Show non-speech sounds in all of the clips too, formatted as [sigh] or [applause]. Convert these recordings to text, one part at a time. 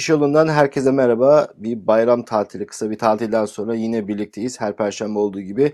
Çıkış yolundan herkese merhaba. Bir bayram tatili, kısa bir tatilden sonra yine birlikteyiz. Her perşembe olduğu gibi.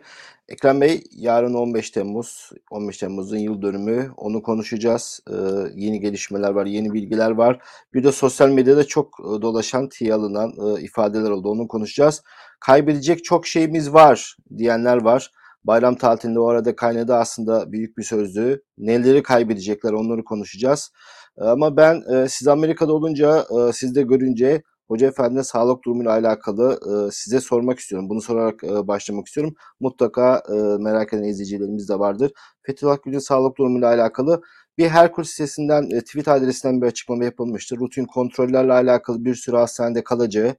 Ekrem Bey, yarın 15 Temmuz, 15 Temmuz'un yıl dönümü. Onu konuşacağız. Ee, yeni gelişmeler var, yeni bilgiler var. Bir de sosyal medyada çok e, dolaşan, tiye alınan e, ifadeler oldu. Onu konuşacağız. Kaybedecek çok şeyimiz var diyenler var. Bayram tatilinde o arada kaynadı aslında büyük bir sözlüğü. Neleri kaybedecekler onları konuşacağız. Ama ben e, siz Amerika'da olunca e, siz de görünce Hoca Efendi'nin sağlık durumuyla alakalı e, size sormak istiyorum. Bunu sorarak e, başlamak istiyorum. Mutlaka e, merak eden izleyicilerimiz de vardır. Fethullah Gül'ün sağlık durumuyla alakalı bir Herkul sitesinden, e, tweet adresinden bir açıklama yapılmıştı. Rutin kontrollerle alakalı bir sürü hastanede kalacağı,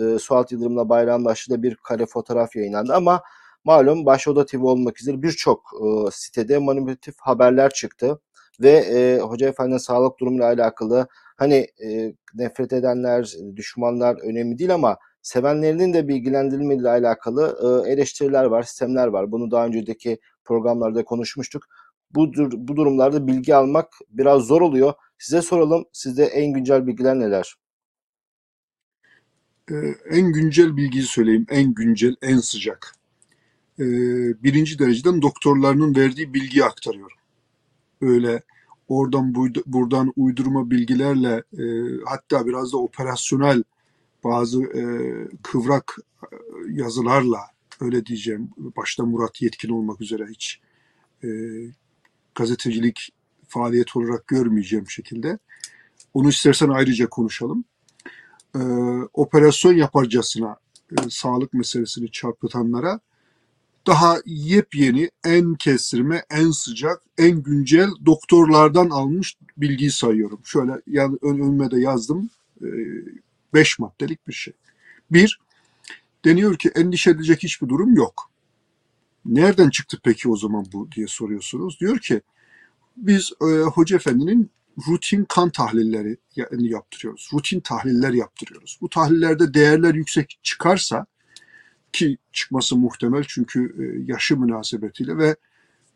e, Suat Yıldırım'la bayramlaştığı bir kare fotoğraf yayınlandı ama malum Başoda TV olmak üzere birçok e, sitede manipülatif haberler çıktı ve e, Hoca Efendi'nin sağlık durumuyla alakalı hani e, nefret edenler, düşmanlar önemli değil ama sevenlerinin de bilgilendirilmesiyle alakalı e, eleştiriler var, sistemler var. Bunu daha önceki programlarda konuşmuştuk. Bu, bu durumlarda bilgi almak biraz zor oluyor. Size soralım, sizde en güncel bilgiler neler? Ee, en güncel bilgiyi söyleyeyim. En güncel, en sıcak. Ee, birinci dereceden doktorlarının verdiği bilgiyi aktarıyorum öyle oradan buradan uydurma bilgilerle e, hatta biraz da operasyonel bazı e, kıvrak e, yazılarla öyle diyeceğim başta Murat Yetkin olmak üzere hiç e, gazetecilik faaliyet olarak görmeyeceğim şekilde. Onu istersen ayrıca konuşalım. E, operasyon yaparcasına e, sağlık meselesini çarpıtanlara daha yepyeni, en kestirme, en sıcak, en güncel doktorlardan almış bilgiyi sayıyorum. Şöyle yani önüme de yazdım. E, beş maddelik bir şey. Bir, deniyor ki endişe edecek hiçbir durum yok. Nereden çıktı peki o zaman bu diye soruyorsunuz. Diyor ki biz e, Hoca Efendi'nin rutin kan tahlilleri yaptırıyoruz. Rutin tahliller yaptırıyoruz. Bu tahlillerde değerler yüksek çıkarsa ki çıkması muhtemel çünkü e, yaşı münasebetiyle ve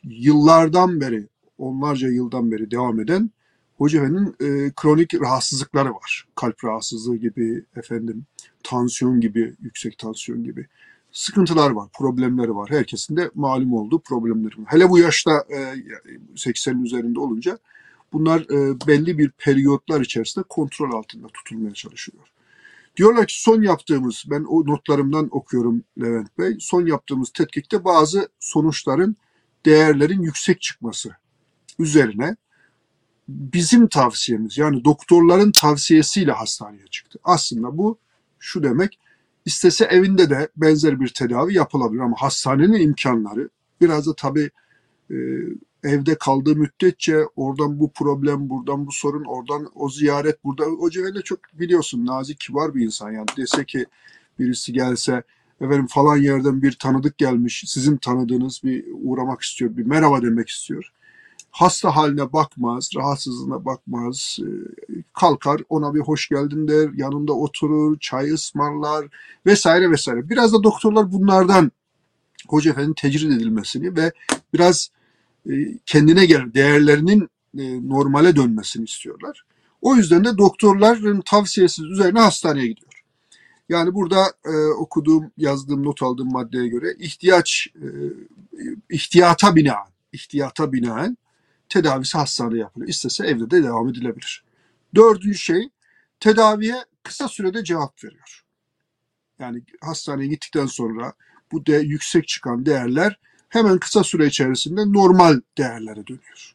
yıllardan beri, onlarca yıldan beri devam eden Hoca Efendi'nin e, kronik rahatsızlıkları var. Kalp rahatsızlığı gibi, efendim tansiyon gibi, yüksek tansiyon gibi sıkıntılar var, problemleri var. Herkesin de malum olduğu problemleri var. Hele bu yaşta e, 80'in üzerinde olunca bunlar e, belli bir periyotlar içerisinde kontrol altında tutulmaya çalışıyor. Diyorlar ki son yaptığımız, ben o notlarımdan okuyorum Levent Bey, son yaptığımız tetkikte bazı sonuçların, değerlerin yüksek çıkması üzerine bizim tavsiyemiz yani doktorların tavsiyesiyle hastaneye çıktı. Aslında bu şu demek, istese evinde de benzer bir tedavi yapılabilir ama hastanenin imkanları biraz da tabii evde kaldığı müddetçe oradan bu problem, buradan bu sorun, oradan o ziyaret, burada o cevelle çok biliyorsun nazik, kibar bir insan yani dese ki birisi gelse efendim falan yerden bir tanıdık gelmiş, sizin tanıdığınız bir uğramak istiyor, bir merhaba demek istiyor. Hasta haline bakmaz, rahatsızlığına bakmaz, e, kalkar ona bir hoş geldin der, yanında oturur, çay ısmarlar vesaire vesaire. Biraz da doktorlar bunlardan Hoca Efendi'nin tecrid edilmesini ve biraz kendine gel değerlerinin e, normale dönmesini istiyorlar. O yüzden de doktorların tavsiyesiz üzerine hastaneye gidiyor. Yani burada e, okuduğum, yazdığım, not aldığım maddeye göre ihtiyaç, e, ihtiyata binaen, ihtiyata binaen tedavisi hastanede yapılıyor. İstese evde de devam edilebilir. Dördüncü şey, tedaviye kısa sürede cevap veriyor. Yani hastaneye gittikten sonra bu de yüksek çıkan değerler hemen kısa süre içerisinde normal değerlere dönüyor.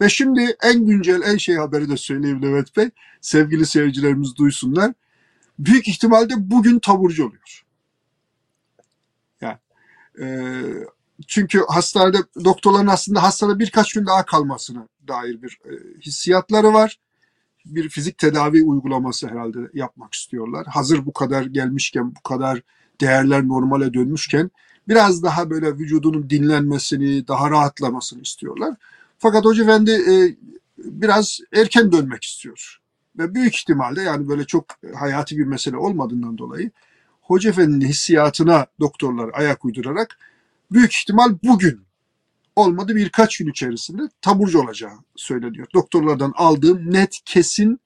Ve şimdi en güncel, en şey haberi de söyleyeyim Levent Bey. Sevgili seyircilerimiz duysunlar. Büyük ihtimalle bugün taburcu oluyor. Yani, e, çünkü hastanede doktorların aslında hastada birkaç gün daha kalmasına dair bir e, hissiyatları var. Bir fizik tedavi uygulaması herhalde yapmak istiyorlar. Hazır bu kadar gelmişken, bu kadar değerler normale dönmüşken biraz daha böyle vücudunun dinlenmesini, daha rahatlamasını istiyorlar. Fakat Hoca Efendi e, biraz erken dönmek istiyor. Ve büyük ihtimalle yani böyle çok hayati bir mesele olmadığından dolayı Hoca Efendi'nin hissiyatına doktorlar ayak uydurarak büyük ihtimal bugün olmadı birkaç gün içerisinde taburcu olacağı söyleniyor. Doktorlardan aldığım net kesin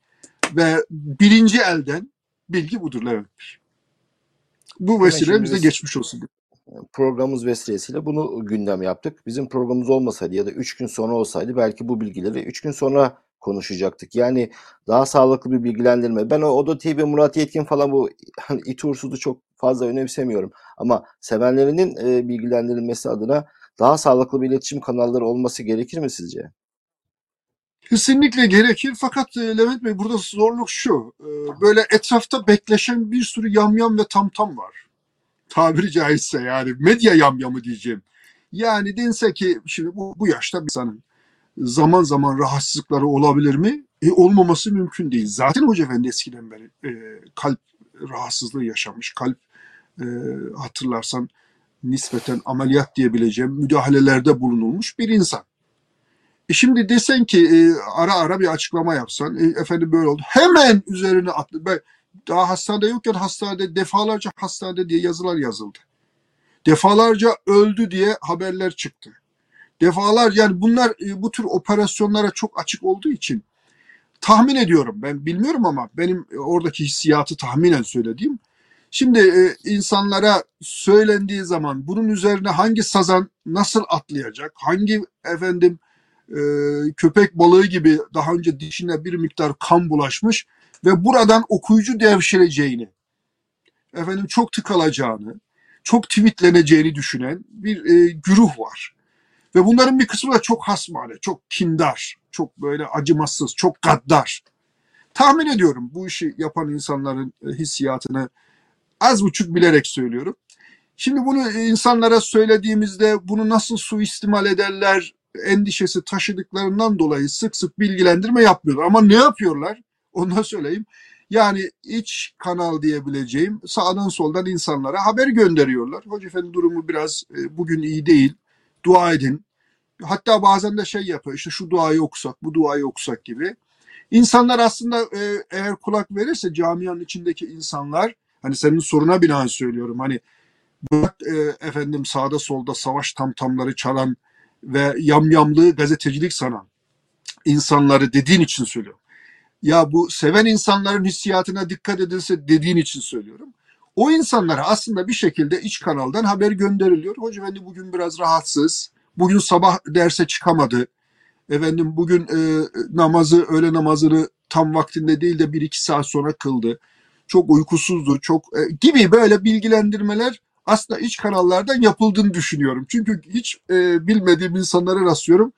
ve birinci elden bilgi budur Levent Bey. Bu vesile bize biz geçmiş olsun. Programımız vesilesiyle bunu gündem yaptık. Bizim programımız olmasaydı ya da 3 gün sonra olsaydı belki bu bilgileri 3 gün sonra konuşacaktık. Yani daha sağlıklı bir bilgilendirme. Ben o Oda TV, Murat Yetkin falan bu hani it uğursuzu çok fazla önemsemiyorum. Ama sevenlerinin e, bilgilendirilmesi adına daha sağlıklı bir iletişim kanalları olması gerekir mi sizce? Kesinlikle gerekir fakat e, Levent Bey burada zorluk şu. e, Böyle etrafta bekleşen bir sürü yamyam ve tamtam var. Tabiri caizse yani medya yamyamı diyeceğim. Yani dense ki şimdi bu, bu yaşta bir insanın zaman zaman rahatsızlıkları olabilir mi? E, olmaması mümkün değil. Zaten Hoca Efendi eskiden beri e, kalp rahatsızlığı yaşamış. Kalp e, hatırlarsan nispeten ameliyat diyebileceğim müdahalelerde bulunulmuş bir insan. E şimdi desen ki e, ara ara bir açıklama yapsan, e, efendim böyle oldu. Hemen üzerine atlı. Ben, daha hastanede yokken hastanede defalarca hastanede diye yazılar yazıldı. Defalarca öldü diye haberler çıktı. Defalar yani bunlar e, bu tür operasyonlara çok açık olduğu için tahmin ediyorum. Ben bilmiyorum ama benim e, oradaki hissiyatı tahminen söylediğim. Şimdi e, insanlara söylendiği zaman bunun üzerine hangi sazan nasıl atlayacak, hangi efendim köpek balığı gibi daha önce dişine bir miktar kan bulaşmış ve buradan okuyucu devşireceğini, efendim çok tıkalacağını, çok tweetleneceğini düşünen bir e, güruh var. Ve bunların bir kısmı da çok hasmane, çok kindar, çok böyle acımasız, çok gaddar. Tahmin ediyorum bu işi yapan insanların e, hissiyatını az buçuk bilerek söylüyorum. Şimdi bunu insanlara söylediğimizde bunu nasıl suistimal ederler endişesi taşıdıklarından dolayı sık sık bilgilendirme yapmıyorlar. Ama ne yapıyorlar? Onu söyleyeyim. Yani iç kanal diyebileceğim sağdan soldan insanlara haber gönderiyorlar. Hoca efendi durumu biraz e, bugün iyi değil. Dua edin. Hatta bazen de şey yapıyor işte şu duayı okusak bu duayı okusak gibi. İnsanlar aslında e, eğer kulak verirse camianın içindeki insanlar hani senin soruna binaen söylüyorum hani bırak e, efendim sağda solda savaş tamtamları çalan ve yamyamlığı gazetecilik sanan insanları dediğin için söylüyorum. Ya bu seven insanların hissiyatına dikkat edilse dediğin için söylüyorum. O insanlara aslında bir şekilde iç kanaldan haber gönderiliyor. Hoca efendi bugün biraz rahatsız. Bugün sabah derse çıkamadı. Efendim bugün e, namazı, öğle namazını tam vaktinde değil de bir iki saat sonra kıldı. Çok uykusuzdu, çok e, gibi böyle bilgilendirmeler aslında iç kanallardan yapıldığını düşünüyorum. Çünkü hiç e, bilmediğim insanlara rastlıyorum.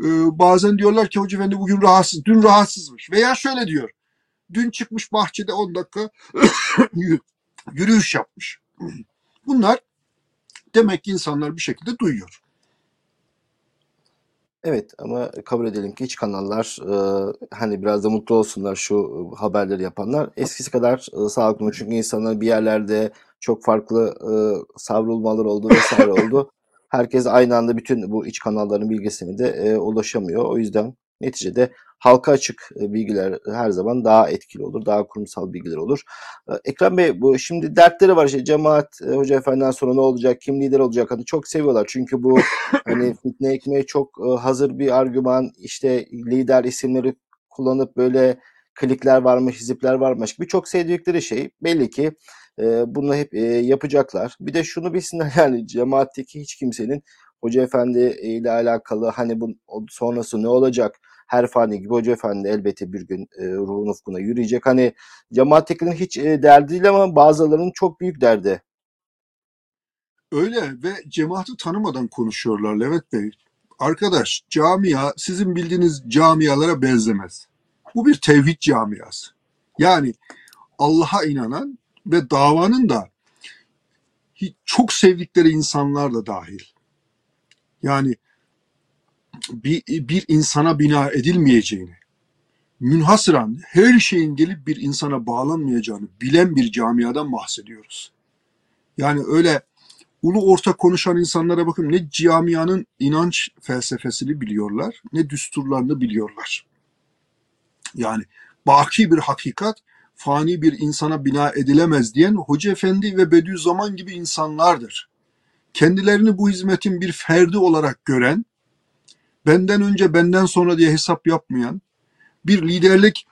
E, bazen diyorlar ki hoca efendi bugün rahatsız, dün rahatsızmış. Veya şöyle diyor. Dün çıkmış bahçede 10 dakika [coughs] yürüyüş yapmış. [clears throat] Bunlar demek ki insanlar bir şekilde duyuyor. Evet ama kabul edelim ki iç kanallar e, hani biraz da mutlu olsunlar şu haberleri yapanlar eskisi kadar e, sağlıklı mı? Çünkü insanlar bir yerlerde çok farklı e, savrulmalar oldu vesaire [coughs] oldu. Herkes aynı anda bütün bu iç kanalların bilgisine de e, ulaşamıyor. O yüzden neticede halka açık e, bilgiler her zaman daha etkili olur. Daha kurumsal bilgiler olur. E, Ekrem Bey bu şimdi dertleri var işte cemaat e, hoca efendiden sonra ne olacak? Kim lider olacak? Hani çok seviyorlar. Çünkü bu [coughs] hani fitne ekmeğe çok hazır bir argüman. İşte lider isimleri kullanıp böyle klikler varmış, hizipler varmış. Birçok sevdikleri şey belli ki e, bunu hep e, yapacaklar. Bir de şunu bilsinler [laughs] yani cemaatteki hiç kimsenin Hoca Efendi ile alakalı hani bu sonrası ne olacak? Her fani gibi Hoca Efendi elbette bir gün e, ruhun ufkuna yürüyecek. Hani cemaattekilerin hiç e, derdi değil ama bazılarının çok büyük derdi. Öyle ve cemaati tanımadan konuşuyorlar Levent Bey. Arkadaş camia sizin bildiğiniz camialara benzemez. Bu bir tevhid camiası. Yani Allah'a inanan ve davanın da çok sevdikleri insanlar da dahil. Yani bir, bir insana bina edilmeyeceğini, münhasıran her şeyin gelip bir insana bağlanmayacağını bilen bir camiadan bahsediyoruz. Yani öyle ulu orta konuşan insanlara bakın ne camianın inanç felsefesini biliyorlar, ne düsturlarını biliyorlar. Yani baki bir hakikat fani bir insana bina edilemez diyen Hoca Efendi ve Bediüzzaman gibi insanlardır. Kendilerini bu hizmetin bir ferdi olarak gören, benden önce benden sonra diye hesap yapmayan, bir liderlik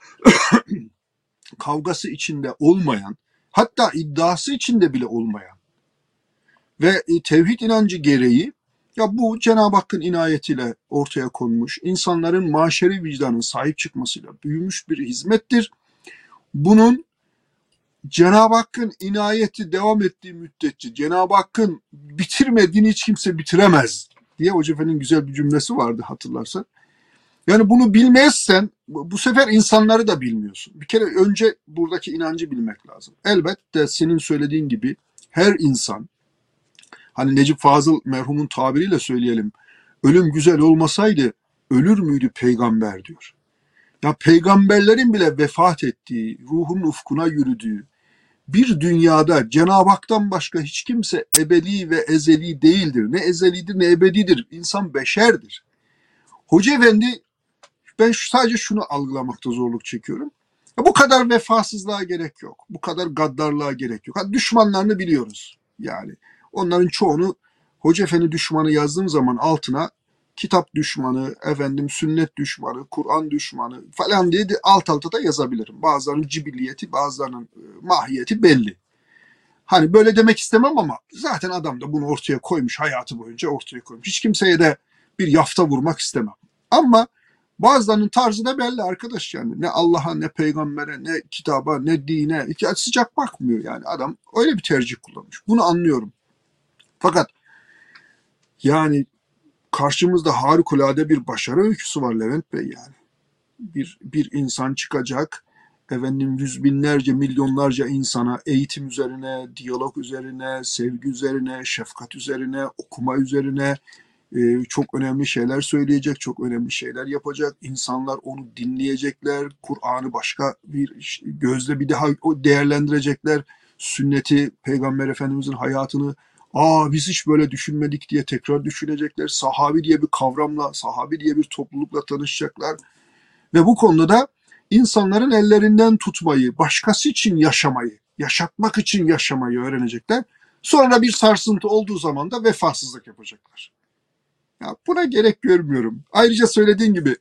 [coughs] kavgası içinde olmayan, hatta iddiası içinde bile olmayan ve tevhid inancı gereği ya bu Cenab-ı Hakk'ın inayetiyle ortaya konmuş, insanların maşeri vicdanın sahip çıkmasıyla büyümüş bir hizmettir. Bunun Cenab-ı Hakk'ın inayeti devam ettiği müddetçe Cenab-ı Hakk'ın bitirmediğini hiç kimse bitiremez diye Hoca Efendi'nin güzel bir cümlesi vardı hatırlarsan. Yani bunu bilmezsen bu sefer insanları da bilmiyorsun. Bir kere önce buradaki inancı bilmek lazım. Elbette senin söylediğin gibi her insan hani Necip Fazıl merhumun tabiriyle söyleyelim. Ölüm güzel olmasaydı ölür müydü peygamber diyor. Ya peygamberlerin bile vefat ettiği, ruhun ufkuna yürüdüğü bir dünyada Cenab-ı Hak'tan başka hiç kimse ebedi ve ezeli değildir. Ne ezelidir ne ebedidir. İnsan beşerdir. Hoca Efendi ben sadece şunu algılamakta zorluk çekiyorum. Ya bu kadar vefasızlığa gerek yok. Bu kadar gaddarlığa gerek yok. Ha, düşmanlarını biliyoruz. Yani onların çoğunu Hoca Efendi düşmanı yazdığım zaman altına kitap düşmanı, efendim sünnet düşmanı, Kur'an düşmanı falan diye de alt alta da yazabilirim. Bazılarının cibilliyeti, bazılarının e, mahiyeti belli. Hani böyle demek istemem ama zaten adam da bunu ortaya koymuş hayatı boyunca ortaya koymuş. Hiç kimseye de bir yafta vurmak istemem. Ama bazılarının tarzı da belli arkadaş yani. Ne Allah'a ne peygambere ne kitaba ne dine hiç sıcak bakmıyor yani. Adam öyle bir tercih kullanmış. Bunu anlıyorum. Fakat yani karşımızda harikulade bir başarı öyküsü var Levent Bey yani. Bir, bir insan çıkacak efendim yüz binlerce milyonlarca insana eğitim üzerine, diyalog üzerine, sevgi üzerine, şefkat üzerine, okuma üzerine e, çok önemli şeyler söyleyecek, çok önemli şeyler yapacak. İnsanlar onu dinleyecekler, Kur'an'ı başka bir gözle bir daha değerlendirecekler. Sünneti, Peygamber Efendimizin hayatını Aa biz hiç böyle düşünmedik diye tekrar düşünecekler. Sahabi diye bir kavramla, sahabi diye bir toplulukla tanışacaklar. Ve bu konuda da insanların ellerinden tutmayı, başkası için yaşamayı, yaşatmak için yaşamayı öğrenecekler. Sonra bir sarsıntı olduğu zaman da vefasızlık yapacaklar. Ya buna gerek görmüyorum. Ayrıca söylediğin gibi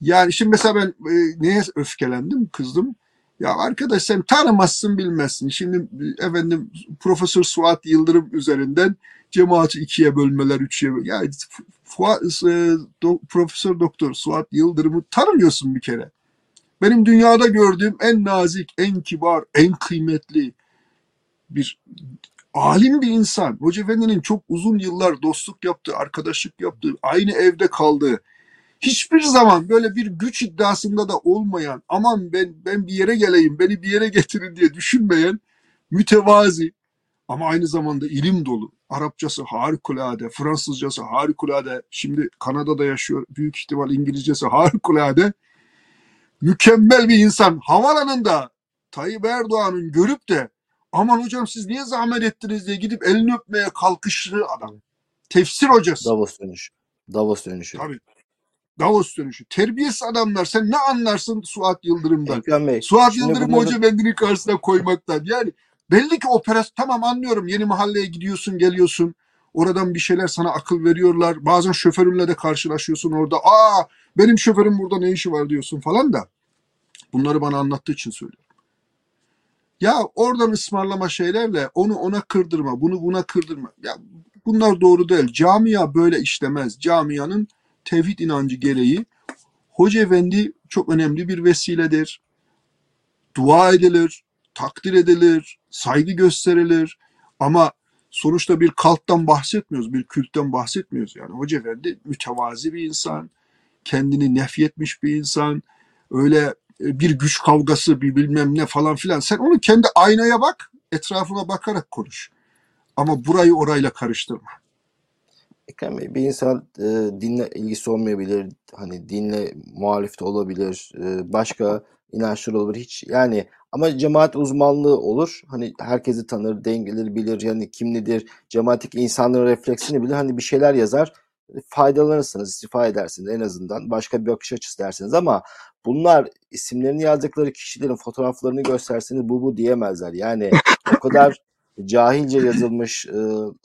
yani şimdi mesela ben e, neye öfkelendim, kızdım. Ya arkadaş sen tanımazsın bilmezsin. Şimdi efendim Profesör Suat Yıldırım üzerinden cemaati ikiye bölmeler, üçe Ya e, Profesör Doktor Suat Yıldırım'ı tanımıyorsun bir kere. Benim dünyada gördüğüm en nazik, en kibar, en kıymetli bir alim bir insan. Hoca Efendi'nin çok uzun yıllar dostluk yaptığı, arkadaşlık yaptığı, aynı evde kaldığı, hiçbir zaman böyle bir güç iddiasında da olmayan, aman ben ben bir yere geleyim, beni bir yere getirin diye düşünmeyen, mütevazi ama aynı zamanda ilim dolu. Arapçası harikulade, Fransızcası harikulade, şimdi Kanada'da yaşıyor, büyük ihtimal İngilizcesi harikulade. Mükemmel bir insan. Havalanında Tayyip Erdoğan'ın görüp de aman hocam siz niye zahmet ettiniz diye gidip elini öpmeye kalkıştığı adam. Tefsir hocası. Davos dönüşü. Davos dönüşü. Tabii. Davos dönüşü. Terbiyesiz adamlar. Sen ne anlarsın Suat Yıldırım'dan? Ekrem Bey, Suat Yıldırım bunları- Hoca Efendi'nin karşısına koymaktan. Yani belli ki operasyon tamam anlıyorum. Yeni mahalleye gidiyorsun geliyorsun. Oradan bir şeyler sana akıl veriyorlar. Bazen şoförünle de karşılaşıyorsun orada. Aa benim şoförüm burada ne işi var diyorsun falan da. Bunları bana anlattığı için söylüyorum. Ya oradan ısmarlama şeylerle onu ona kırdırma, bunu buna kırdırma. Ya bunlar doğru değil. Camia böyle işlemez. Camianın tevhid inancı gereği Hoca Efendi çok önemli bir vesiledir. Dua edilir, takdir edilir, saygı gösterilir. Ama sonuçta bir kalttan bahsetmiyoruz, bir kültten bahsetmiyoruz. Yani Hoca Efendi mütevazi bir insan, kendini nefyetmiş bir insan, öyle e, bir güç kavgası, bir bilmem ne falan filan. Sen onu kendi aynaya bak, etrafına bakarak konuş. Ama burayı orayla karıştırma. Ekrem Bey, bir insan e, dinle ilgisi olmayabilir, hani dinle muhalif de olabilir, e, başka inançlar olabilir hiç yani ama cemaat uzmanlığı olur. Hani herkesi tanır, dengeleri bilir, yani kim nedir, cemaatteki insanların refleksini bilir. Hani bir şeyler yazar, faydalanırsınız, istifa edersiniz en azından. Başka bir bakış açısı dersiniz ama bunlar isimlerini yazdıkları kişilerin fotoğraflarını gösterseniz bu bu diyemezler. Yani o kadar [laughs] cahilce yazılmış e,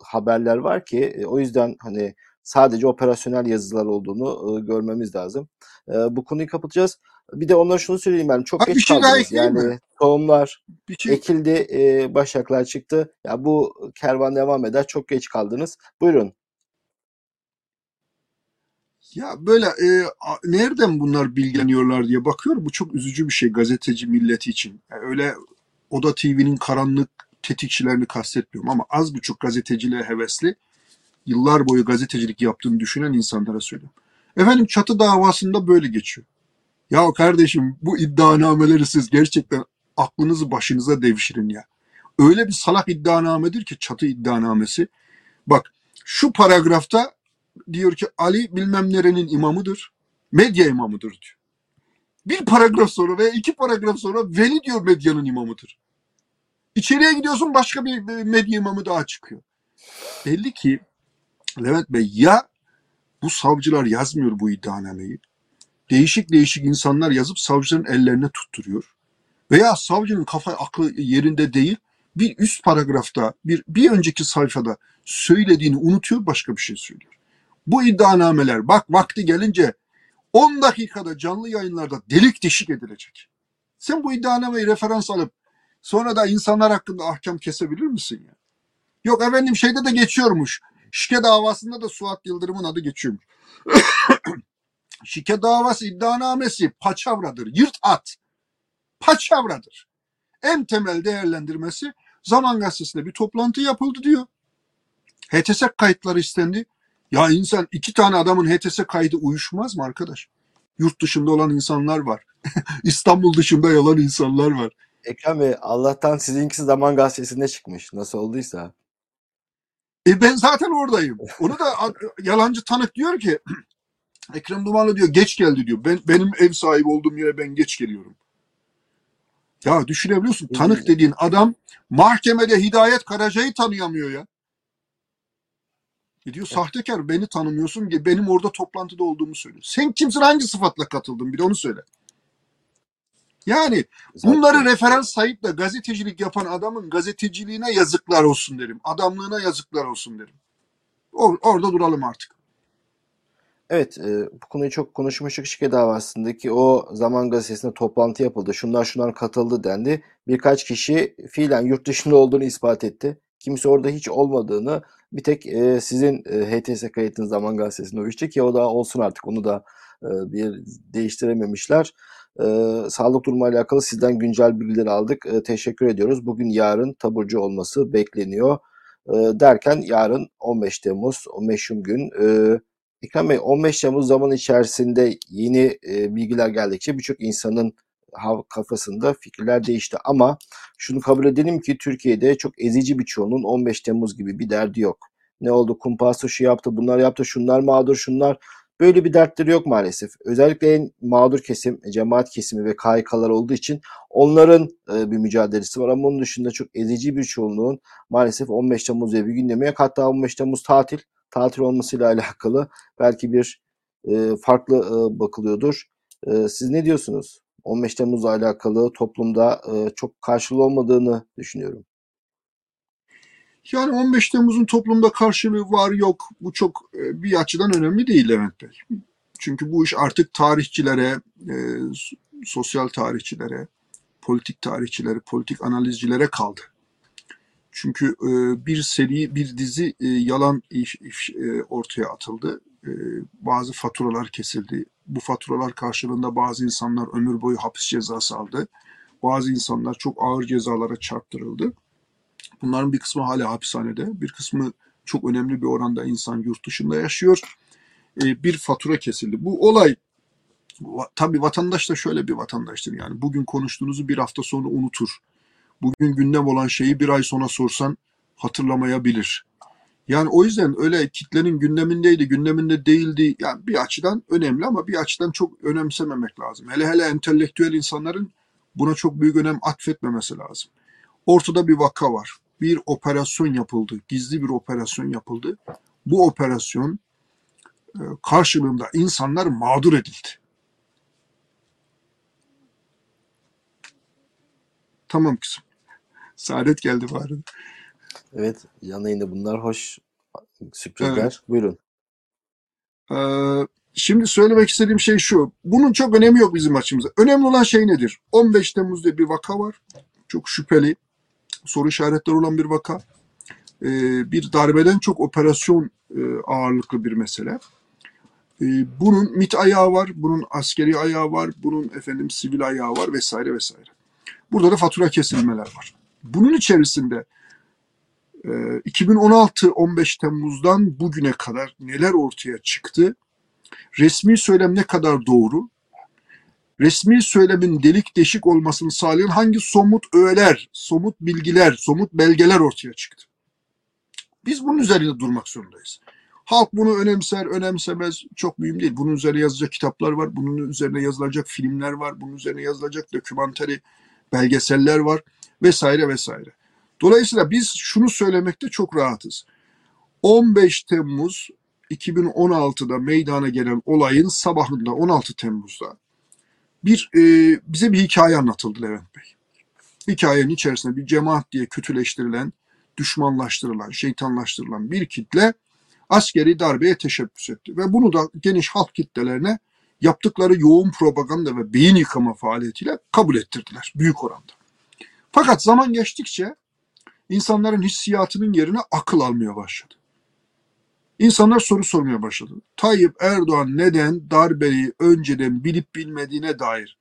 haberler var ki e, o yüzden hani sadece operasyonel yazılar olduğunu e, görmemiz lazım. E, bu konuyu kapatacağız. Bir de onlara şunu söyleyeyim ben. Çok Ha, bir geç şey kaldınız. Yani mi? tohumlar şey ekildi, e, başaklar çıktı. Ya bu kervan devam eder. Çok geç kaldınız. Buyurun. Ya böyle e, nereden bunlar bilgileniyorlar diye bakıyorum. Bu çok üzücü bir şey gazeteci milleti için. Yani öyle Oda TV'nin karanlık tetikçilerini kastetmiyorum ama az buçuk gazeteciliğe hevesli, yıllar boyu gazetecilik yaptığını düşünen insanlara söylüyorum. Efendim çatı davasında böyle geçiyor. Ya kardeşim bu iddianameleri siz gerçekten aklınızı başınıza devşirin ya. Öyle bir salak iddianamedir ki çatı iddianamesi. Bak şu paragrafta diyor ki Ali bilmem nerenin imamıdır. Medya imamıdır diyor. Bir paragraf sonra veya iki paragraf sonra Veli diyor medyanın imamıdır. İçeriye gidiyorsun başka bir medya imamı daha çıkıyor. Belli ki Levent Bey ya bu savcılar yazmıyor bu iddianameyi. Değişik değişik insanlar yazıp savcıların ellerine tutturuyor. Veya savcının kafa aklı yerinde değil. Bir üst paragrafta bir, bir önceki sayfada söylediğini unutuyor başka bir şey söylüyor. Bu iddianameler bak vakti gelince 10 dakikada canlı yayınlarda delik deşik edilecek. Sen bu iddianameyi referans alıp sonra da insanlar hakkında ahkam kesebilir misin ya? Yok efendim şeyde de geçiyormuş. Şike davasında da Suat Yıldırım'ın adı geçiyormuş. [coughs] Şike davası iddianamesi paçavradır. Yırt at. Paçavradır. En temel değerlendirmesi Zaman Gazetesi'nde bir toplantı yapıldı diyor. HTS kayıtları istendi. Ya insan iki tane adamın HTS kaydı uyuşmaz mı arkadaş? Yurt dışında olan insanlar var. [laughs] İstanbul dışında yalan insanlar var. Ekrem Bey Allah'tan sizinkisi Zaman Gazetesi'nde çıkmış. Nasıl olduysa. E ben zaten oradayım. Onu da yalancı tanık diyor ki [clears throat] Ekrem Dumanlı diyor geç geldi diyor. Ben benim ev sahibi olduğum yere ben geç geliyorum. Ya düşünebiliyorsun tanık dediğin adam mahkemede Hidayet Karaca'yı tanıyamıyor ya. E diyor sahtekar beni tanımıyorsun ki benim orada toplantıda olduğumu söylüyor. Sen kimsin hangi sıfatla katıldın bir de onu söyle. Yani Zaten- bunları referans sayıp da gazetecilik yapan adamın gazeteciliğine yazıklar olsun derim. Adamlığına yazıklar olsun derim. Or- orada duralım artık. Evet, e, bu konuyu çok konuşmuştuk şike davasındaki o Zaman Gazetesi'nde toplantı yapıldı. Şunlar şunlar katıldı dendi. Birkaç kişi fiilen yurt dışında olduğunu ispat etti. Kimse orada hiç olmadığını bir tek e, sizin e, HTS kayıtınız Zaman Gazetesi'nde uyuştu ki o da olsun artık onu da e, bir değiştirememişler. E, sağlık durumu alakalı sizden güncel bilgileri aldık. E, teşekkür ediyoruz. Bugün yarın taburcu olması bekleniyor. E, derken yarın 15 Temmuz o meşhum gün e, Ekrem Bey 15 Temmuz zaman içerisinde yeni e, bilgiler geldikçe birçok insanın kafasında fikirler değişti ama şunu kabul edelim ki Türkiye'de çok ezici bir çoğunun 15 Temmuz gibi bir derdi yok. Ne oldu? Kumpaslı şu yaptı, bunlar yaptı, şunlar mağdur, şunlar. Böyle bir dertleri yok maalesef. Özellikle en mağdur kesim, cemaat kesimi ve KHK'lar olduğu için onların e, bir mücadelesi var ama onun dışında çok ezici bir çoğunluğun maalesef 15 Temmuz bir gündemi yok. Hatta 15 Temmuz tatil, tatil olmasıyla alakalı belki bir e, farklı e, bakılıyordur. E, siz ne diyorsunuz? 15 Temmuz'la alakalı toplumda e, çok karşılığı olmadığını düşünüyorum. Yani 15 Temmuz'un toplumda karşılığı var yok bu çok e, bir açıdan önemli değil Levent Bey. Çünkü bu iş artık tarihçilere, e, sosyal tarihçilere, politik tarihçilere, politik analizcilere kaldı. Çünkü e, bir seri, bir dizi e, yalan iş, iş, e, ortaya atıldı. E, bazı faturalar kesildi. Bu faturalar karşılığında bazı insanlar ömür boyu hapis cezası aldı. Bazı insanlar çok ağır cezalara çarptırıldı. Bunların bir kısmı hala hapishanede, bir kısmı çok önemli bir oranda insan yurt dışında yaşıyor. E, bir fatura kesildi. Bu olay tabii vatandaş da şöyle bir vatandaştır yani. Bugün konuştuğunuzu bir hafta sonra unutur. Bugün gündem olan şeyi bir ay sonra sorsan hatırlamayabilir. Yani o yüzden öyle kitlenin gündemindeydi, gündeminde değildi. Yani bir açıdan önemli ama bir açıdan çok önemsememek lazım. Hele hele entelektüel insanların buna çok büyük önem atfetmemesi lazım. Ortada bir vaka var. Bir operasyon yapıldı. Gizli bir operasyon yapıldı. Bu operasyon e, karşılığında insanlar mağdur edildi. Tamam kızım. [laughs] Saadet geldi bari. Evet, yanayında bunlar hoş sürprizler. Evet. Buyurun. Ee, şimdi söylemek istediğim şey şu. Bunun çok önemi yok bizim açımızda. Önemli olan şey nedir? 15 Temmuz'da bir vaka var. Çok şüpheli. Soru işaretleri olan bir vaka. Ee, bir darbeden çok operasyon e, ağırlıklı bir mesele. Ee, bunun MIT ayağı var, bunun askeri ayağı var, bunun efendim sivil ayağı var vesaire vesaire. Burada da fatura kesilmeler var. Bunun içerisinde 2016-15 e, Temmuz'dan bugüne kadar neler ortaya çıktı? Resmi söylem ne kadar doğru? Resmi söylemin delik deşik olmasını sağlayan hangi somut öğeler, somut bilgiler, somut belgeler ortaya çıktı? Biz bunun üzerinde durmak zorundayız. Halk bunu önemser, önemsemez çok mühim değil. Bunun üzerine yazacak kitaplar var, bunun üzerine yazılacak filmler var, bunun üzerine yazılacak dokümanteri belgeseller var vesaire vesaire. Dolayısıyla biz şunu söylemekte çok rahatız. 15 Temmuz 2016'da meydana gelen olayın sabahında 16 Temmuz'da bir e, bize bir hikaye anlatıldı Levent Bey. Hikayenin içerisinde bir cemaat diye kötüleştirilen, düşmanlaştırılan, şeytanlaştırılan bir kitle askeri darbeye teşebbüs etti. Ve bunu da geniş halk kitlelerine yaptıkları yoğun propaganda ve beyin yıkama faaliyetiyle kabul ettirdiler büyük oranda. Fakat zaman geçtikçe insanların hissiyatının yerine akıl almaya başladı. İnsanlar soru sormaya başladı. Tayyip Erdoğan neden darbeyi önceden bilip bilmediğine dair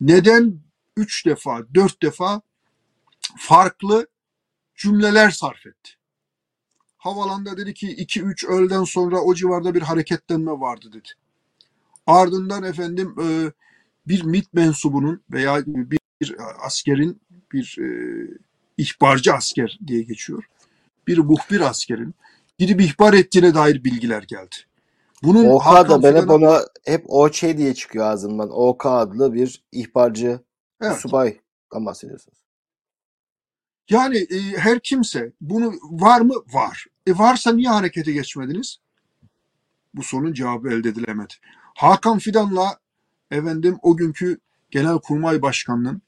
neden üç defa, dört defa farklı cümleler sarf etti? Havalanda dedi ki 2-3 öğleden sonra o civarda bir hareketlenme vardı dedi. Ardından efendim e, bir MİT mensubunun veya bir askerin bir e, ihbarcı asker diye geçiyor. Bir muhbir askerin gidip ihbar ettiğine dair bilgiler geldi. Bunun OK da ben hep ona hep OÇ diye çıkıyor ağzımdan. OK adlı bir ihbarcı evet. subaydan bahsediyorsunuz. Yani e, her kimse bunu var mı? Var. E varsa niye harekete geçmediniz? Bu sorunun cevabı elde edilemedi. Hakan Fidan'la efendim o günkü Genelkurmay Başkanı'nın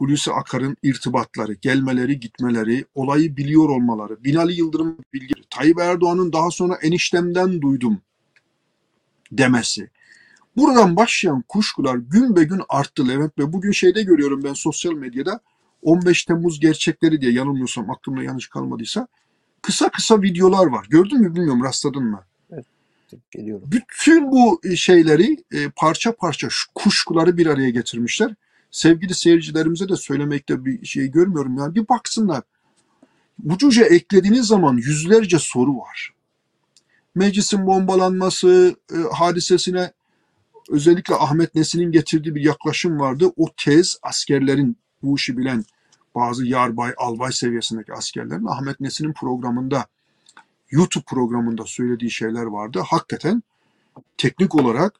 Hulusi Akar'ın irtibatları, gelmeleri, gitmeleri, olayı biliyor olmaları, Binali Yıldırım bilgileri, Tayyip Erdoğan'ın daha sonra eniştemden duydum demesi. Buradan başlayan kuşkular gün be gün arttı Levent Bey. Bugün şeyde görüyorum ben sosyal medyada 15 Temmuz gerçekleri diye yanılmıyorsam aklımda yanlış kalmadıysa kısa kısa videolar var. Gördün mü bilmiyorum rastladın mı? Evet, geliyorum. Bütün bu şeyleri e, parça parça şu kuşkuları bir araya getirmişler sevgili seyircilerimize de söylemekte bir şey görmüyorum. Yani bir baksınlar. Ucuca eklediğiniz zaman yüzlerce soru var. Meclisin bombalanması e, hadisesine özellikle Ahmet Nesin'in getirdiği bir yaklaşım vardı. O tez askerlerin bu işi bilen bazı yarbay, albay seviyesindeki askerlerin Ahmet Nesin'in programında YouTube programında söylediği şeyler vardı. Hakikaten teknik olarak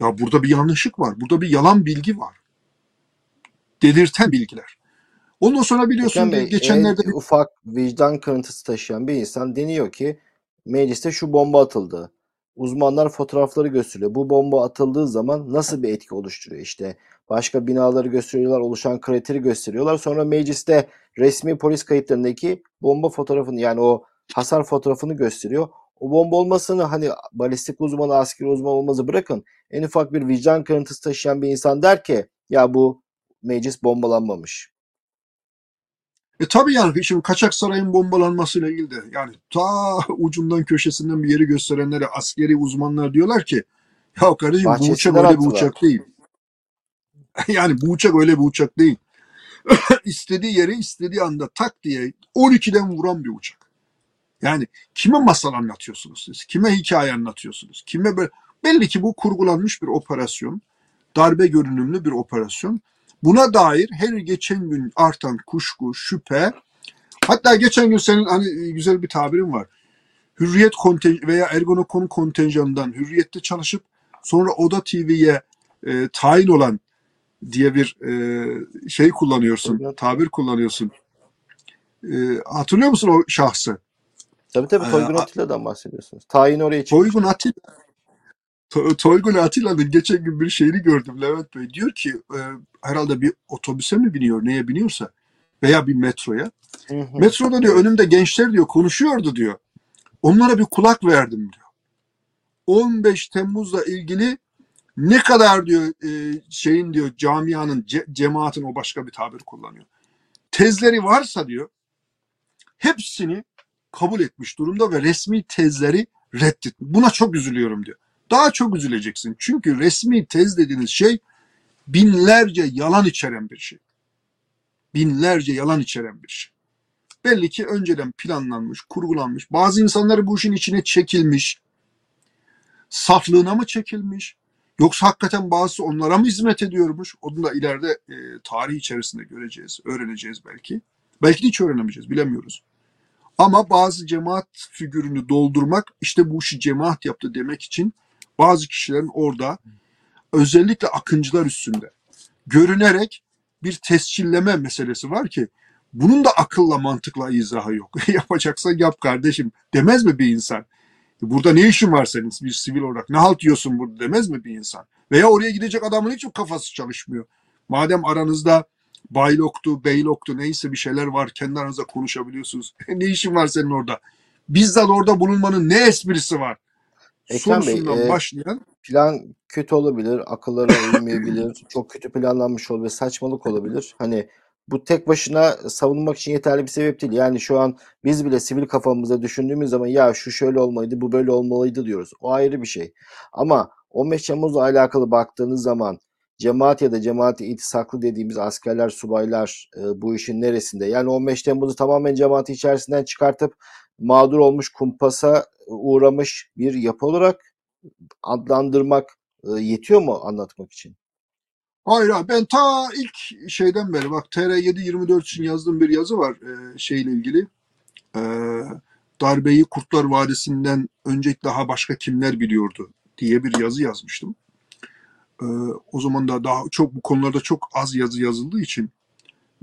ya burada bir yanlışlık var. Burada bir yalan bilgi var dedirten bilgiler. Ondan sonra biliyorsun Bey, geçenlerde en ufak vicdan kırıntısı taşıyan bir insan deniyor ki mecliste şu bomba atıldı. Uzmanlar fotoğrafları gösteriyor. Bu bomba atıldığı zaman nasıl bir etki oluşturuyor? İşte başka binaları gösteriyorlar, oluşan krateri gösteriyorlar. Sonra mecliste resmi polis kayıtlarındaki bomba fotoğrafını yani o hasar fotoğrafını gösteriyor. O bomba olmasını hani balistik uzmanı, askeri uzman olmazı bırakın. En ufak bir vicdan kırıntısı taşıyan bir insan der ki ya bu meclis bombalanmamış. E tabi yani şimdi Kaçak Saray'ın bombalanmasıyla ilgili de yani ta ucundan köşesinden bir yeri gösterenlere askeri uzmanlar diyorlar ki ya kardeşim bu uçak öyle bir uçak değil. [laughs] yani bu uçak öyle bir uçak değil. [laughs] istediği yeri istediği anda tak diye 12'den vuran bir uçak. Yani kime masal anlatıyorsunuz siz? Kime hikaye anlatıyorsunuz? Kime böyle belli ki bu kurgulanmış bir operasyon. Darbe görünümlü bir operasyon. Buna dair her geçen gün artan kuşku, şüphe, hatta geçen gün senin hani e, güzel bir tabirin var. Hürriyet konten veya Ergonokon kontenjanından hürriyette çalışıp sonra Oda TV'ye e, tayin olan diye bir e, şey kullanıyorsun, evet. tabir kullanıyorsun. E, hatırlıyor musun o şahsı? Tabii tabii Toygun ee, Atilla'dan bahsediyorsunuz. Tayin oraya çıkmış. Toygun Atilla To Toygun Atilla'nın geçen gün bir şeyini gördüm Levent Bey. Diyor ki e, herhalde bir otobüse mi biniyor neye biniyorsa veya bir metroya. Hı hı. Metroda diyor önümde gençler diyor konuşuyordu diyor. Onlara bir kulak verdim diyor. 15 Temmuz'la ilgili ne kadar diyor e, şeyin diyor camianın ce, cemaatin o başka bir tabir kullanıyor. Tezleri varsa diyor hepsini kabul etmiş durumda ve resmi tezleri reddetmiş. Buna çok üzülüyorum diyor. Daha çok üzüleceksin. Çünkü resmi tez dediğiniz şey binlerce yalan içeren bir şey. Binlerce yalan içeren bir şey. Belli ki önceden planlanmış, kurgulanmış. Bazı insanları bu işin içine çekilmiş. Saflığına mı çekilmiş? Yoksa hakikaten bazısı onlara mı hizmet ediyormuş? Onu da ileride e, tarih içerisinde göreceğiz, öğreneceğiz belki. Belki de hiç öğrenemeyeceğiz, bilemiyoruz. Ama bazı cemaat figürünü doldurmak, işte bu işi cemaat yaptı demek için bazı kişilerin orada özellikle akıncılar üstünde görünerek bir tescilleme meselesi var ki bunun da akılla mantıkla izahı yok. [laughs] Yapacaksan yap kardeşim demez mi bir insan? Burada ne işin var senin bir sivil olarak? Ne halt yiyorsun burada demez mi bir insan? Veya oraya gidecek adamın hiç kafası çalışmıyor. Madem aranızda bayloktu, beyloktu neyse bir şeyler var kendi aranızda konuşabiliyorsunuz. [laughs] ne işin var senin orada? Bizzat orada bulunmanın ne esprisi var? Ekrem Bey, e, başlayan plan kötü olabilir, akıllara uymayabilir, [laughs] çok kötü planlanmış olabilir, saçmalık olabilir. Hani bu tek başına savunmak için yeterli bir sebep değil. Yani şu an biz bile sivil kafamızda düşündüğümüz zaman ya şu şöyle olmalıydı, bu böyle olmalıydı diyoruz. O ayrı bir şey. Ama 15 Temmuz'la alakalı baktığınız zaman cemaat ya da cemaati itisaklı dediğimiz askerler, subaylar e, bu işin neresinde? Yani 15 Temmuz'u tamamen cemaati içerisinden çıkartıp mağdur olmuş, kumpasa uğramış bir yapı olarak adlandırmak e, yetiyor mu anlatmak için? Hayır abi ben ta ilk şeyden beri bak TR724 için yazdığım bir yazı var e, şeyle ilgili. E, darbeyi Kurtlar Vadisi'nden önceki daha başka kimler biliyordu diye bir yazı yazmıştım. E, o zaman da daha çok bu konularda çok az yazı yazıldığı için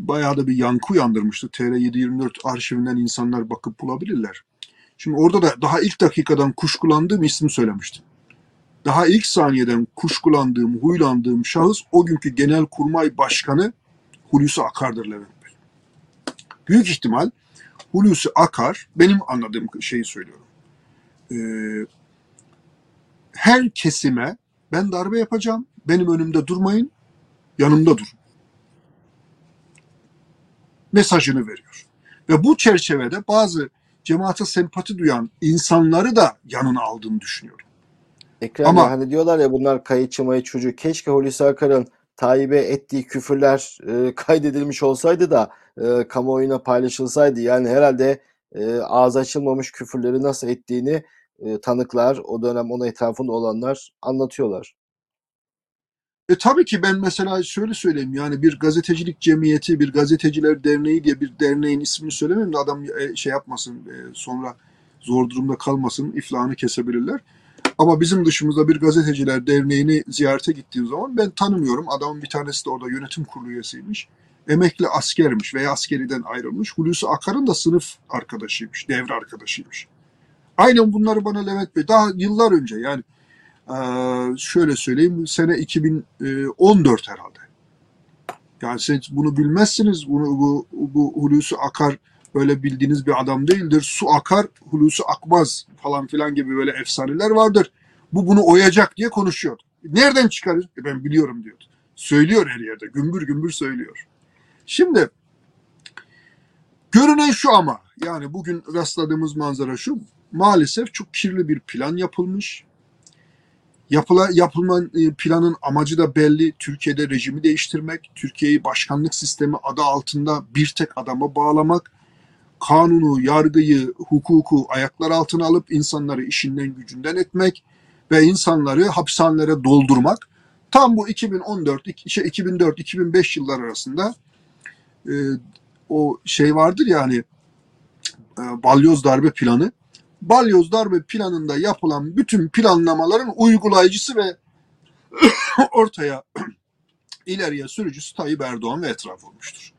bayağı da bir yankı uyandırmıştı. TR724 arşivinden insanlar bakıp bulabilirler. Şimdi orada da daha ilk dakikadan kuşkulandığım ismi söylemiştim daha ilk saniyeden kuşkulandığım, huylandığım şahıs o günkü Genelkurmay Başkanı Hulusi Akar'dır Levent Bey. Büyük ihtimal Hulusi Akar, benim anladığım şeyi söylüyorum. Ee, her kesime ben darbe yapacağım, benim önümde durmayın, yanımda durun. Mesajını veriyor. Ve bu çerçevede bazı cemaate sempati duyan insanları da yanına aldığını düşünüyorum. Ekrem Ama- Bey, hani diyorlar ya bunlar kayıtçı mayıtçı Keşke Hulusi Akar'ın Tayyip'e ettiği küfürler e, kaydedilmiş olsaydı da e, kamuoyuna paylaşılsaydı. Yani herhalde e, ağız açılmamış küfürleri nasıl ettiğini e, tanıklar, o dönem ona etrafında olanlar anlatıyorlar. E tabii ki ben mesela şöyle söyleyeyim yani bir gazetecilik cemiyeti, bir gazeteciler derneği diye bir derneğin ismini söylemeyeyim de adam e, şey yapmasın e, sonra zor durumda kalmasın, iflahını kesebilirler. Ama bizim dışımızda bir gazeteciler derneğini ziyarete gittiğim zaman ben tanımıyorum. Adamın bir tanesi de orada yönetim kurulu üyesiymiş. Emekli askermiş veya askeriden ayrılmış. Hulusi Akar'ın da sınıf arkadaşıymış, devre arkadaşıymış. Aynen bunları bana Levent Bey daha yıllar önce yani şöyle söyleyeyim sene 2014 herhalde. Yani siz bunu bilmezsiniz. Bunu, bu, bu Hulusi Akar öyle bildiğiniz bir adam değildir. Su akar, Hulusi akmaz falan filan gibi böyle efsaneler vardır. Bu bunu oyacak diye konuşuyor. Nereden çıkarır? E ben biliyorum diyor. Söylüyor her yerde. Gümbür gümbür söylüyor. Şimdi görünen şu ama yani bugün rastladığımız manzara şu. Maalesef çok kirli bir plan yapılmış. Yapıla, yapılma e, planın amacı da belli. Türkiye'de rejimi değiştirmek, Türkiye'yi başkanlık sistemi adı altında bir tek adama bağlamak, kanunu, yargıyı, hukuku ayaklar altına alıp insanları işinden gücünden etmek ve insanları hapishanelere doldurmak. Tam bu 2014, iki- şey 2004-2005 yıllar arasında e, o şey vardır yani e, balyoz darbe planı. Balyoz darbe planında yapılan bütün planlamaların uygulayıcısı ve [coughs] ortaya [coughs] ileriye sürücüsü Tayyip Erdoğan ve etraf olmuştur.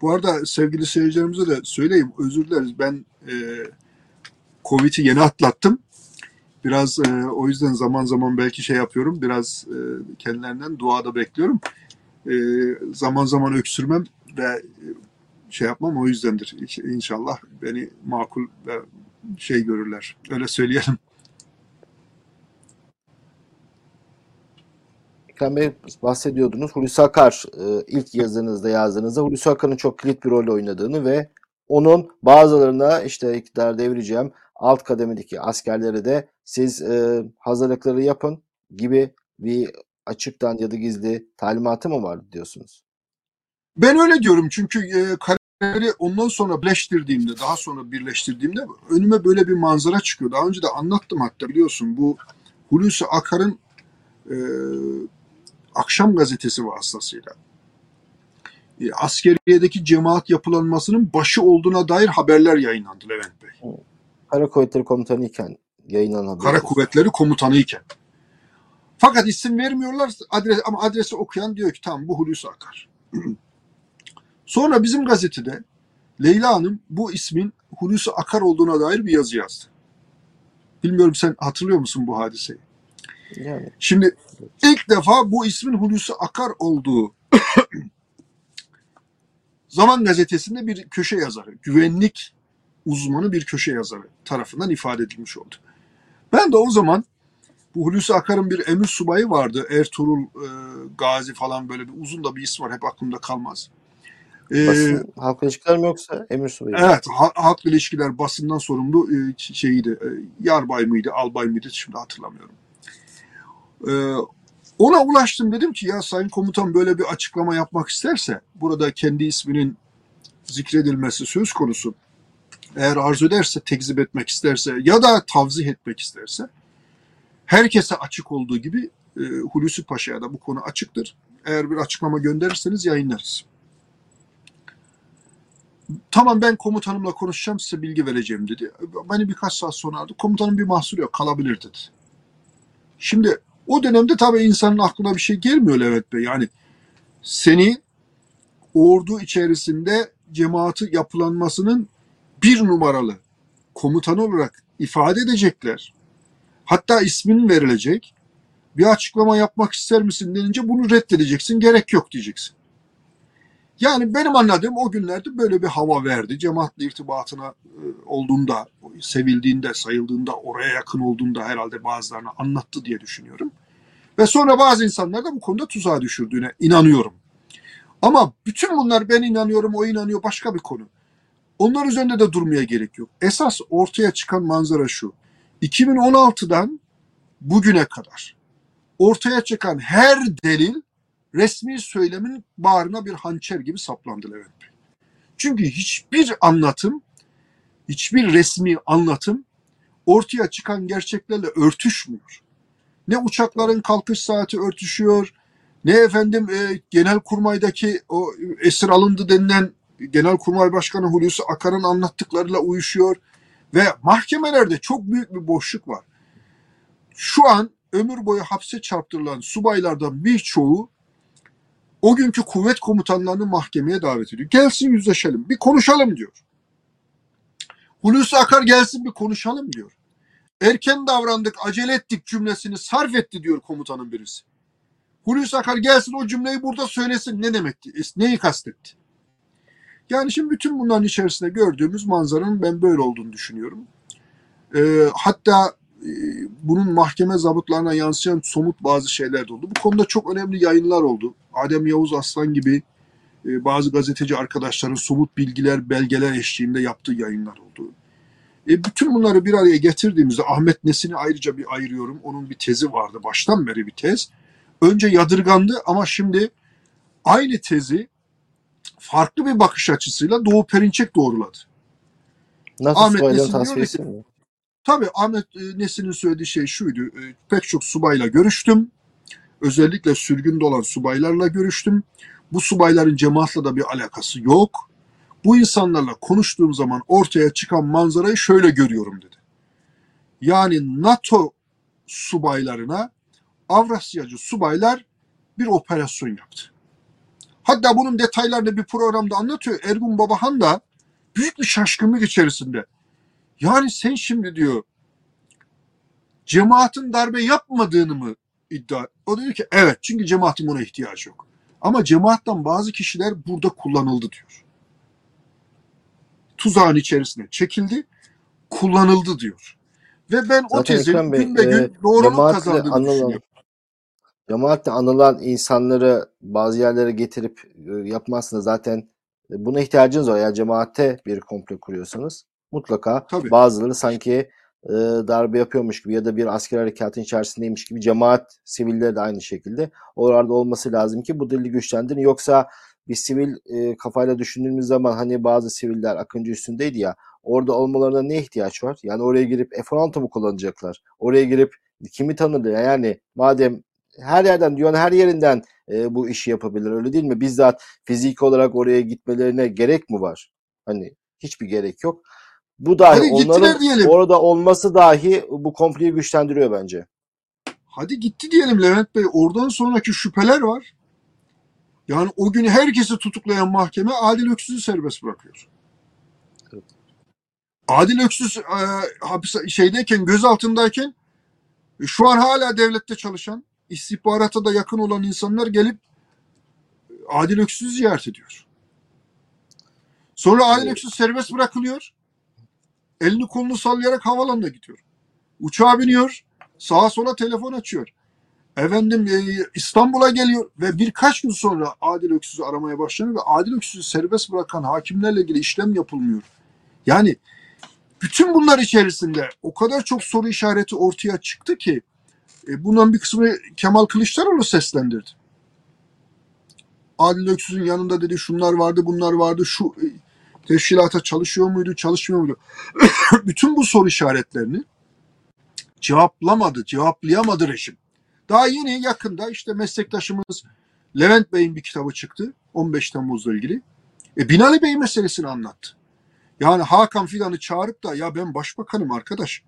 Bu arada sevgili seyircilerimize de söyleyeyim özür dileriz ben e, Covid'i yeni atlattım. Biraz e, o yüzden zaman zaman belki şey yapıyorum. Biraz e, kendilerinden dua da bekliyorum. E, zaman zaman öksürmem ve e, şey yapmam o yüzdendir. İnş- İnşallah beni makul ve şey görürler. Öyle söyleyelim. Ekrem Bey bahsediyordunuz. Hulusi Akar e, ilk yazınızda yazdığınızda Hulusi Akar'ın çok kilit bir rol oynadığını ve onun bazılarına işte iktidar devireceğim alt kademedeki askerlere de siz e, hazırlıkları yapın gibi bir açıktan ya da gizli talimatı mı var diyorsunuz? Ben öyle diyorum çünkü e, kareleri ondan sonra birleştirdiğimde, daha sonra birleştirdiğimde önüme böyle bir manzara çıkıyor. Daha önce de anlattım hatta biliyorsun bu Hulusi Akar'ın e, akşam gazetesi vasıtasıyla e, askeriyedeki cemaat yapılanmasının başı olduğuna dair haberler yayınlandı Levent Bey. Kara Kuvvetleri Komutanı iken yayınlanan haber. Kara Kuvvetleri Komutanı iken. Fakat isim vermiyorlar adres, ama adresi okuyan diyor ki tamam bu Hulusi Akar. [clears throat] Sonra bizim gazetede Leyla Hanım bu ismin Hulusi Akar olduğuna dair bir yazı yazdı. Bilmiyorum sen hatırlıyor musun bu hadiseyi? Yani Şimdi ilk defa bu ismin Hulusi Akar olduğu [clears throat] Zaman gazetesinde bir köşe yazarı, güvenlik uzmanı bir köşe yazarı tarafından ifade edilmiş oldu. Ben de o zaman bu Hulusi Akar'ın bir emir subayı vardı. Ertuğrul e, Gazi falan böyle bir uzun da bir isim var. Hep aklımda kalmaz. Basın halk ilişkiler mi yoksa emir subayı? mı? evet, ha- halk ilişkiler basından sorumlu e, şeyiydi. E, yarbay mıydı, albay mıydı şimdi hatırlamıyorum. E, ona ulaştım dedim ki ya sayın komutan böyle bir açıklama yapmak isterse burada kendi isminin zikredilmesi söz konusu. Eğer arzu ederse tekzip etmek isterse ya da tavzih etmek isterse herkese açık olduğu gibi e, Hulusi Paşa'ya da bu konu açıktır. Eğer bir açıklama gönderirseniz yayınlarız. Tamam ben komutanımla konuşacağım size bilgi vereceğim dedi. Beni birkaç saat sonra aradı. Komutanın bir mahsuru yok kalabilir dedi. Şimdi o dönemde tabii insanın aklına bir şey gelmiyor Levent Bey. Yani seni ordu içerisinde cemaati yapılanmasının bir numaralı komutanı olarak ifade edecekler. Hatta ismin verilecek. Bir açıklama yapmak ister misin denince bunu reddedeceksin. Gerek yok diyeceksin. Yani benim anladığım o günlerde böyle bir hava verdi. Cemaatle irtibatına e, olduğunda, sevildiğinde, sayıldığında, oraya yakın olduğunda herhalde bazılarına anlattı diye düşünüyorum. Ve sonra bazı insanlar da bu konuda tuzağa düşürdüğüne inanıyorum. Ama bütün bunlar ben inanıyorum, o inanıyor başka bir konu. Onlar üzerinde de durmaya gerek yok. Esas ortaya çıkan manzara şu. 2016'dan bugüne kadar ortaya çıkan her delil resmi söylemin bağrına bir hançer gibi saplandı Levent Bey. Çünkü hiçbir anlatım, hiçbir resmi anlatım ortaya çıkan gerçeklerle örtüşmüyor. Ne uçakların kalkış saati örtüşüyor, ne efendim e, genel kurmaydaki o esir alındı denilen Genelkurmay Başkanı Hulusi Akar'ın anlattıklarıyla uyuşuyor ve mahkemelerde çok büyük bir boşluk var. Şu an ömür boyu hapse çarptırılan subaylardan birçoğu o günkü kuvvet komutanlarını mahkemeye davet ediyor. Gelsin yüzleşelim, bir konuşalım diyor. Hulusi Akar gelsin bir konuşalım diyor. Erken davrandık, acele ettik cümlesini sarf etti diyor komutanın birisi. Hulusi Akar gelsin o cümleyi burada söylesin ne demekti, neyi kastetti? Yani şimdi bütün bunların içerisinde gördüğümüz manzaranın ben böyle olduğunu düşünüyorum. Ee, hatta bunun mahkeme zabıtlarına yansıyan somut bazı şeyler de oldu. Bu konuda çok önemli yayınlar oldu. Adem Yavuz Aslan gibi e, bazı gazeteci arkadaşların somut bilgiler, belgeler eşliğinde yaptığı yayınlar oldu. E, bütün bunları bir araya getirdiğimizde Ahmet Nesin'i ayrıca bir ayırıyorum. Onun bir tezi vardı baştan beri bir tez. Önce yadırgandı ama şimdi aynı tezi farklı bir bakış açısıyla Doğu Perinçek doğruladı. Nasıl Ahmet Nesin diyor ki- mi? Tabii Ahmet e, Nesin'in söylediği şey şuydu. e, Pek çok subayla görüştüm. Özellikle sürgünde olan subaylarla görüştüm. Bu subayların cemaatle de bir alakası yok. Bu insanlarla konuştuğum zaman ortaya çıkan manzarayı şöyle görüyorum dedi. Yani NATO subaylarına Avrasyacı subaylar bir operasyon yaptı. Hatta bunun detaylarını bir programda anlatıyor. Ergun Babahan da büyük bir şaşkınlık içerisinde. Yani sen şimdi diyor cemaatin darbe yapmadığını mı iddia? O dedi ki evet çünkü cemaatin buna ihtiyacı yok. Ama cemaattan bazı kişiler burada kullanıldı diyor. Tuzağın içerisine çekildi, kullanıldı diyor. Ve ben o Zaten tezin Ekrem Bey, gün be gün e, cemaatle kazandığını anılan- düşünüyorum. cemaatle anılan insanları bazı yerlere getirip e, yapmazsınız. Zaten e, buna ihtiyacınız var. Yani cemaate bir komplo kuruyorsanız mutlaka Tabii. bazıları sanki e, darbe yapıyormuş gibi ya da bir asker harekatın içerisindeymiş gibi cemaat sivilleri de aynı şekilde oralarda olması lazım ki bu dili güçlendirin. Yoksa bir sivil e, kafayla düşündüğümüz zaman hani bazı siviller Akıncı üstündeydi ya orada olmalarına ne ihtiyaç var? Yani oraya girip F-16 mı kullanacaklar? Oraya girip kimi tanıdı? Yani madem her yerden dünyanın her yerinden e, bu işi yapabilir öyle değil mi? Bizzat fizik olarak oraya gitmelerine gerek mi var? Hani hiçbir gerek yok. Bu dahi Hadi onların diyelim. orada olması dahi bu komployu güçlendiriyor bence. Hadi gitti diyelim Levent Bey. Oradan sonraki şüpheler var. Yani o gün herkesi tutuklayan mahkeme Adil Öksüz'ü serbest bırakıyor. Evet. Adil Öksüz e, hapis şeydeyken gözaltındayken e, şu an hala devlette çalışan istihbarata da yakın olan insanlar gelip e, Adil Öksüz'ü ziyaret ediyor. Sonra Adil Evet. Öksüz serbest bırakılıyor. Elini kolunu sallayarak havalanına gidiyor. Uçağa biniyor. Sağa sola telefon açıyor. Efendim e, İstanbul'a geliyor ve birkaç gün sonra Adil Öksüz'ü aramaya başlanıyor ve Adil Öksüz'ü serbest bırakan hakimlerle ilgili işlem yapılmıyor. Yani bütün bunlar içerisinde o kadar çok soru işareti ortaya çıktı ki e, bundan bir kısmını Kemal Kılıçdaroğlu seslendirdi. Adil Öksüz'ün yanında dedi şunlar vardı bunlar vardı şu e, teşkilata çalışıyor muydu çalışmıyor muydu? [coughs] bütün bu soru işaretlerini cevaplamadı, cevaplayamadı rejim. Daha yeni yakında işte meslektaşımız Levent Bey'in bir kitabı çıktı 15 Temmuz'la ilgili. E, Binali Bey meselesini anlattı. Yani Hakan Fidan'ı çağırıp da ya ben başbakanım arkadaş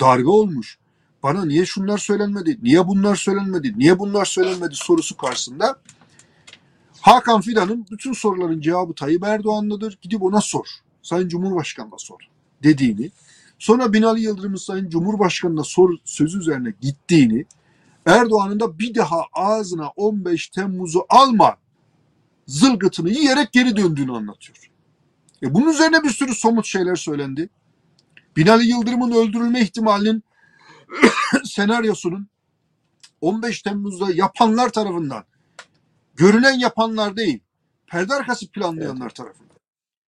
darbe olmuş. Bana niye şunlar söylenmedi, niye bunlar söylenmedi, niye bunlar söylenmedi sorusu karşısında Hakan Fidan'ın bütün soruların cevabı Tayyip Erdoğan'dadır. Gidip ona sor. Sayın Cumhurbaşkanı'na sor dediğini. Sonra Binali Yıldırım'ın Sayın Cumhurbaşkanı'na sor sözü üzerine gittiğini Erdoğan'ın da bir daha ağzına 15 Temmuz'u alma zılgıtını yiyerek geri döndüğünü anlatıyor. E bunun üzerine bir sürü somut şeyler söylendi. Binali Yıldırım'ın öldürülme ihtimalinin [coughs] senaryosunun 15 Temmuz'da yapanlar tarafından görünen yapanlar değil, perde arkası planlayanlar tarafından.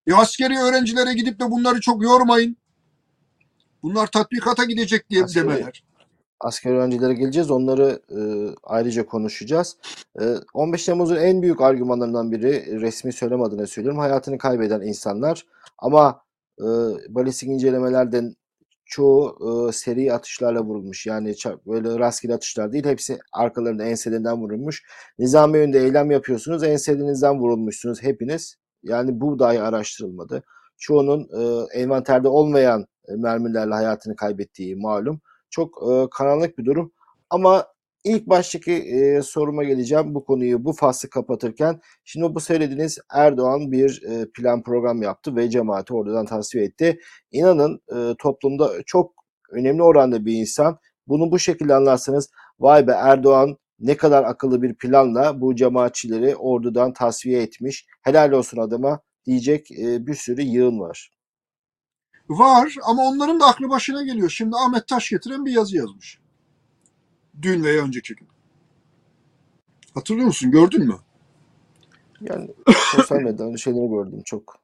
E askeri öğrencilere gidip de bunları çok yormayın. Bunlar tatbikata gidecek diye Askeri- demeler. asker öğrencilere geleceğiz. Onları e, ayrıca konuşacağız. E, 15 Temmuz'un en büyük argümanlarından biri resmi söylem adına söylüyorum. Hayatını kaybeden insanlar. Ama e, balistik incelemelerden çoğu e, seri atışlarla vurulmuş. Yani böyle rastgele atışlar değil. Hepsi arkalarında enselerinden vurulmuş. Nizami yönde eylem yapıyorsunuz. Enselinizden vurulmuşsunuz hepiniz. Yani bu dahi araştırılmadı. Çoğunun e, envanterde olmayan mermilerle hayatını kaybettiği malum çok e, karanlık bir durum. Ama ilk baştaki e, soruma geleceğim bu konuyu bu faslı kapatırken. Şimdi bu söylediğiniz Erdoğan bir e, plan program yaptı ve cemaati oradan tasfiye etti. İnanın e, toplumda çok önemli oranda bir insan. Bunu bu şekilde anlarsanız vay be Erdoğan ne kadar akıllı bir planla bu cemaatçileri ordudan tasfiye etmiş. Helal olsun adama diyecek e, bir sürü yığın var. Var ama onların da aklı başına geliyor. Şimdi Ahmet Taş getiren bir yazı yazmış. Dün veya önceki gün. Hatırlıyor musun? Gördün mü? Yani [coughs] sosyal medyadan şeyleri gördüm çok.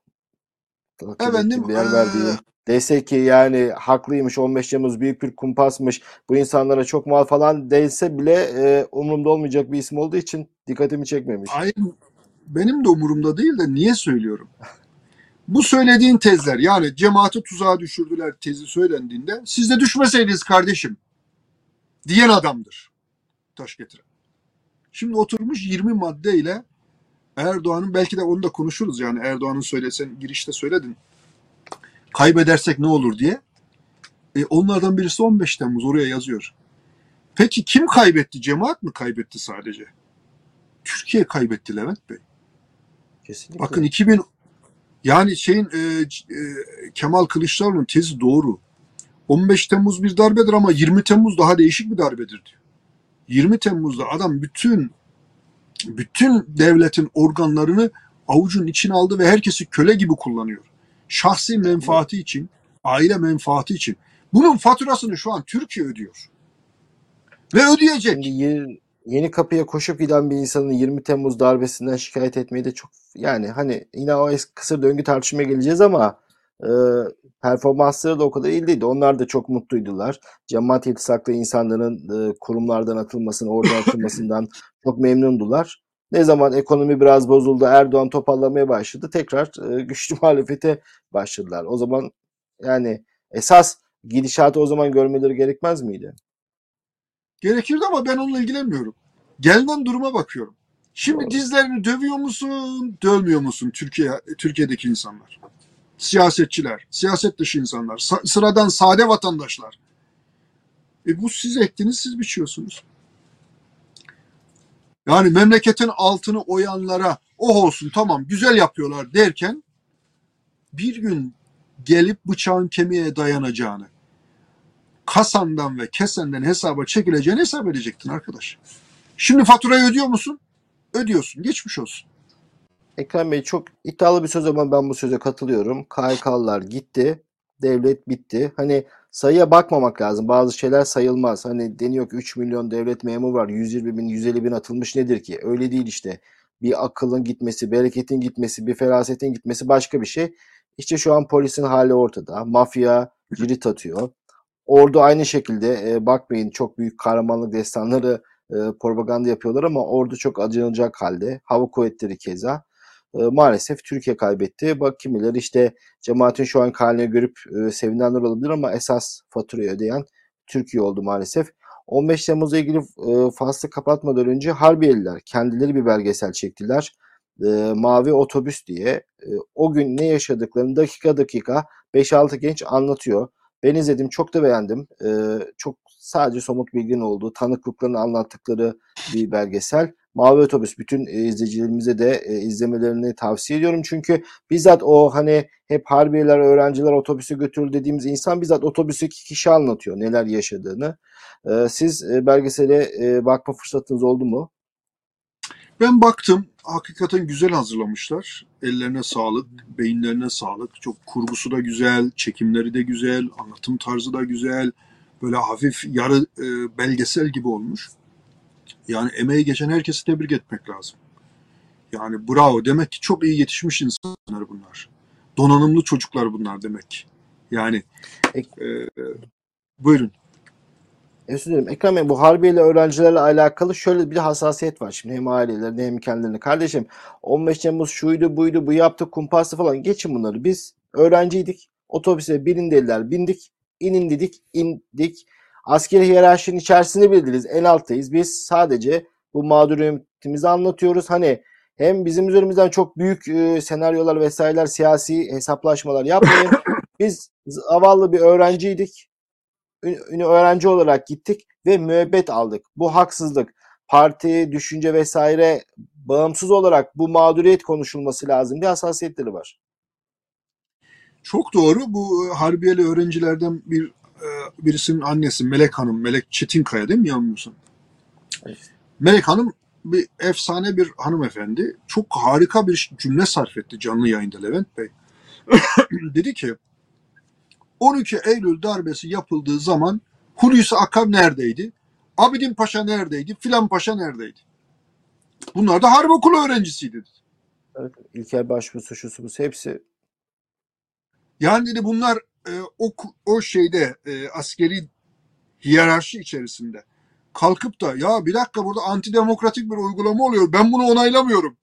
Takip Efendim, değer eee, verdiğim. Dese ki yani haklıymış 15 Temmuz büyük bir kumpasmış bu insanlara çok mal falan değilse bile e, umurumda olmayacak bir isim olduğu için dikkatimi çekmemiş. Aynı benim de umurumda değil de niye söylüyorum? Bu söylediğin tezler yani cemaati tuzağa düşürdüler tezi söylendiğinde siz de düşmeseydiniz kardeşim diyen adamdır taş getiren. Şimdi oturmuş 20 maddeyle Erdoğan'ın belki de onu da konuşuruz yani Erdoğan'ın söylesen girişte söyledin. Kaybedersek ne olur diye. E, onlardan birisi 15 Temmuz oraya yazıyor. Peki kim kaybetti? Cemaat mi kaybetti sadece? Türkiye kaybetti Levent Bey. Kesinlikle. Bakın 2000 yani şeyin e, e, Kemal Kılıçdaroğlu'nun tezi doğru. 15 Temmuz bir darbedir ama 20 Temmuz daha değişik bir darbedir diyor. 20 Temmuz'da adam bütün bütün devletin organlarını avucun içine aldı ve herkesi köle gibi kullanıyor. Şahsi menfaati için, aile menfaati için. Bunun faturasını şu an Türkiye ödüyor. Ve ödeyecek. Şimdi yir- Yeni kapıya koşup giden bir insanın 20 Temmuz darbesinden şikayet etmeyi de çok yani hani yine o kısır döngü tartışmaya geleceğiz ama e, performansları da o kadar iyi değildi. Onlar da çok mutluydular. Cemaat iltisaklı insanların e, kurumlardan atılmasını, oradan atılmasından [laughs] çok memnundular. Ne zaman ekonomi biraz bozuldu, Erdoğan toparlamaya başladı, tekrar e, güçlü [laughs] muhalefete başladılar. O zaman yani esas gidişatı o zaman görmeleri gerekmez miydi? Gerekirdi ama ben onunla ilgilenmiyorum. Gelinen duruma bakıyorum. Şimdi Doğru. dizlerini dövüyor musun, dövmüyor musun Türkiye Türkiye'deki insanlar? Siyasetçiler, siyaset dışı insanlar, sa- sıradan sade vatandaşlar. E bu siz ektiniz, siz biçiyorsunuz. Yani memleketin altını oyanlara oh olsun tamam güzel yapıyorlar derken bir gün gelip bıçağın kemiğe dayanacağını, kasandan ve kesenden hesaba çekileceğini hesap edecektin arkadaş. Şimdi faturayı ödüyor musun? Ödüyorsun. Geçmiş olsun. Ekrem Bey çok iddialı bir söz ama ben bu söze katılıyorum. KHK'lılar gitti. Devlet bitti. Hani sayıya bakmamak lazım. Bazı şeyler sayılmaz. Hani deniyor ki 3 milyon devlet memuru var. 120 bin, 150 bin atılmış nedir ki? Öyle değil işte. Bir akılın gitmesi, bereketin gitmesi, bir ferasetin gitmesi başka bir şey. İşte şu an polisin hali ortada. Mafya cirit atıyor. Ordu aynı şekilde e, bakmayın çok büyük kahramanlık destanları e, propaganda yapıyorlar ama ordu çok acınacak halde. Hava kuvvetleri keza. E, maalesef Türkiye kaybetti. Bak kimileri işte cemaatin şu an haline görüp e, sevinenler olabilir ama esas faturayı ödeyen Türkiye oldu maalesef. 15 Temmuz'la ilgili e, faslı kapatmadan önce Harbiyeliler kendileri bir belgesel çektiler. E, Mavi Otobüs diye. E, o gün ne yaşadıklarını dakika dakika 5-6 genç anlatıyor. Ben izledim çok da beğendim. Çok sadece somut bilginin olduğu, tanıklıklarını anlattıkları bir belgesel. Mavi Otobüs bütün e, izleyicilerimize de e, izlemelerini tavsiye ediyorum. Çünkü bizzat o hani hep harbiyeler, öğrenciler otobüsü götürür dediğimiz insan bizzat otobüsteki kişi anlatıyor neler yaşadığını. E, siz e, belgesele e, bakma fırsatınız oldu mu? Ben baktım. Hakikaten güzel hazırlamışlar. Ellerine sağlık, beyinlerine sağlık. Çok kurgusu da güzel, çekimleri de güzel, anlatım tarzı da güzel. Böyle hafif yarı e, belgesel gibi olmuş. Yani emeği geçen herkesi tebrik etmek lazım. Yani bravo. Demek ki çok iyi yetişmiş insanlar bunlar. Donanımlı çocuklar bunlar demek. Yani e, buyurun. Özür dilerim. Ekrem Bey bu harbiyeli öğrencilerle alakalı şöyle bir hassasiyet var şimdi hem ailelerinde hem kendilerine. Kardeşim 15 Temmuz şuydu buydu bu yaptı kumpastı falan geçin bunları. Biz öğrenciydik. Otobüse binin dediler bindik. inin dedik indik. Askeri hiyerarşinin içerisinde bildiriz. En alttayız. Biz sadece bu mağduriyetimizi anlatıyoruz. Hani hem bizim üzerimizden çok büyük e, senaryolar vesaireler siyasi hesaplaşmalar yapmayın. [coughs] Biz zavallı bir öğrenciydik ünü öğrenci olarak gittik ve müebbet aldık. Bu haksızlık. Parti, düşünce vesaire bağımsız olarak bu mağduriyet konuşulması lazım. Bir hassasiyetleri var. Çok doğru. Bu e, harbiyeli öğrencilerden bir birisinin annesi Melek Hanım, Melek Çetinkaya değil mi yanılmıyorsam? Evet. Melek Hanım bir efsane bir hanımefendi. Çok harika bir cümle sarf etti canlı yayında Levent Bey. [coughs] Dedi ki 12 Eylül darbesi yapıldığı zaman Hulusi Akar neredeydi? Abidin Paşa neredeydi? Filan Paşa neredeydi? Bunlar da harp okulu öğrencisiydi. Evet, İlker Başbuğ, şusu busu hepsi Yani dedi bunlar e, o o şeyde e, askeri hiyerarşi içerisinde kalkıp da ya bir dakika burada antidemokratik bir uygulama oluyor ben bunu onaylamıyorum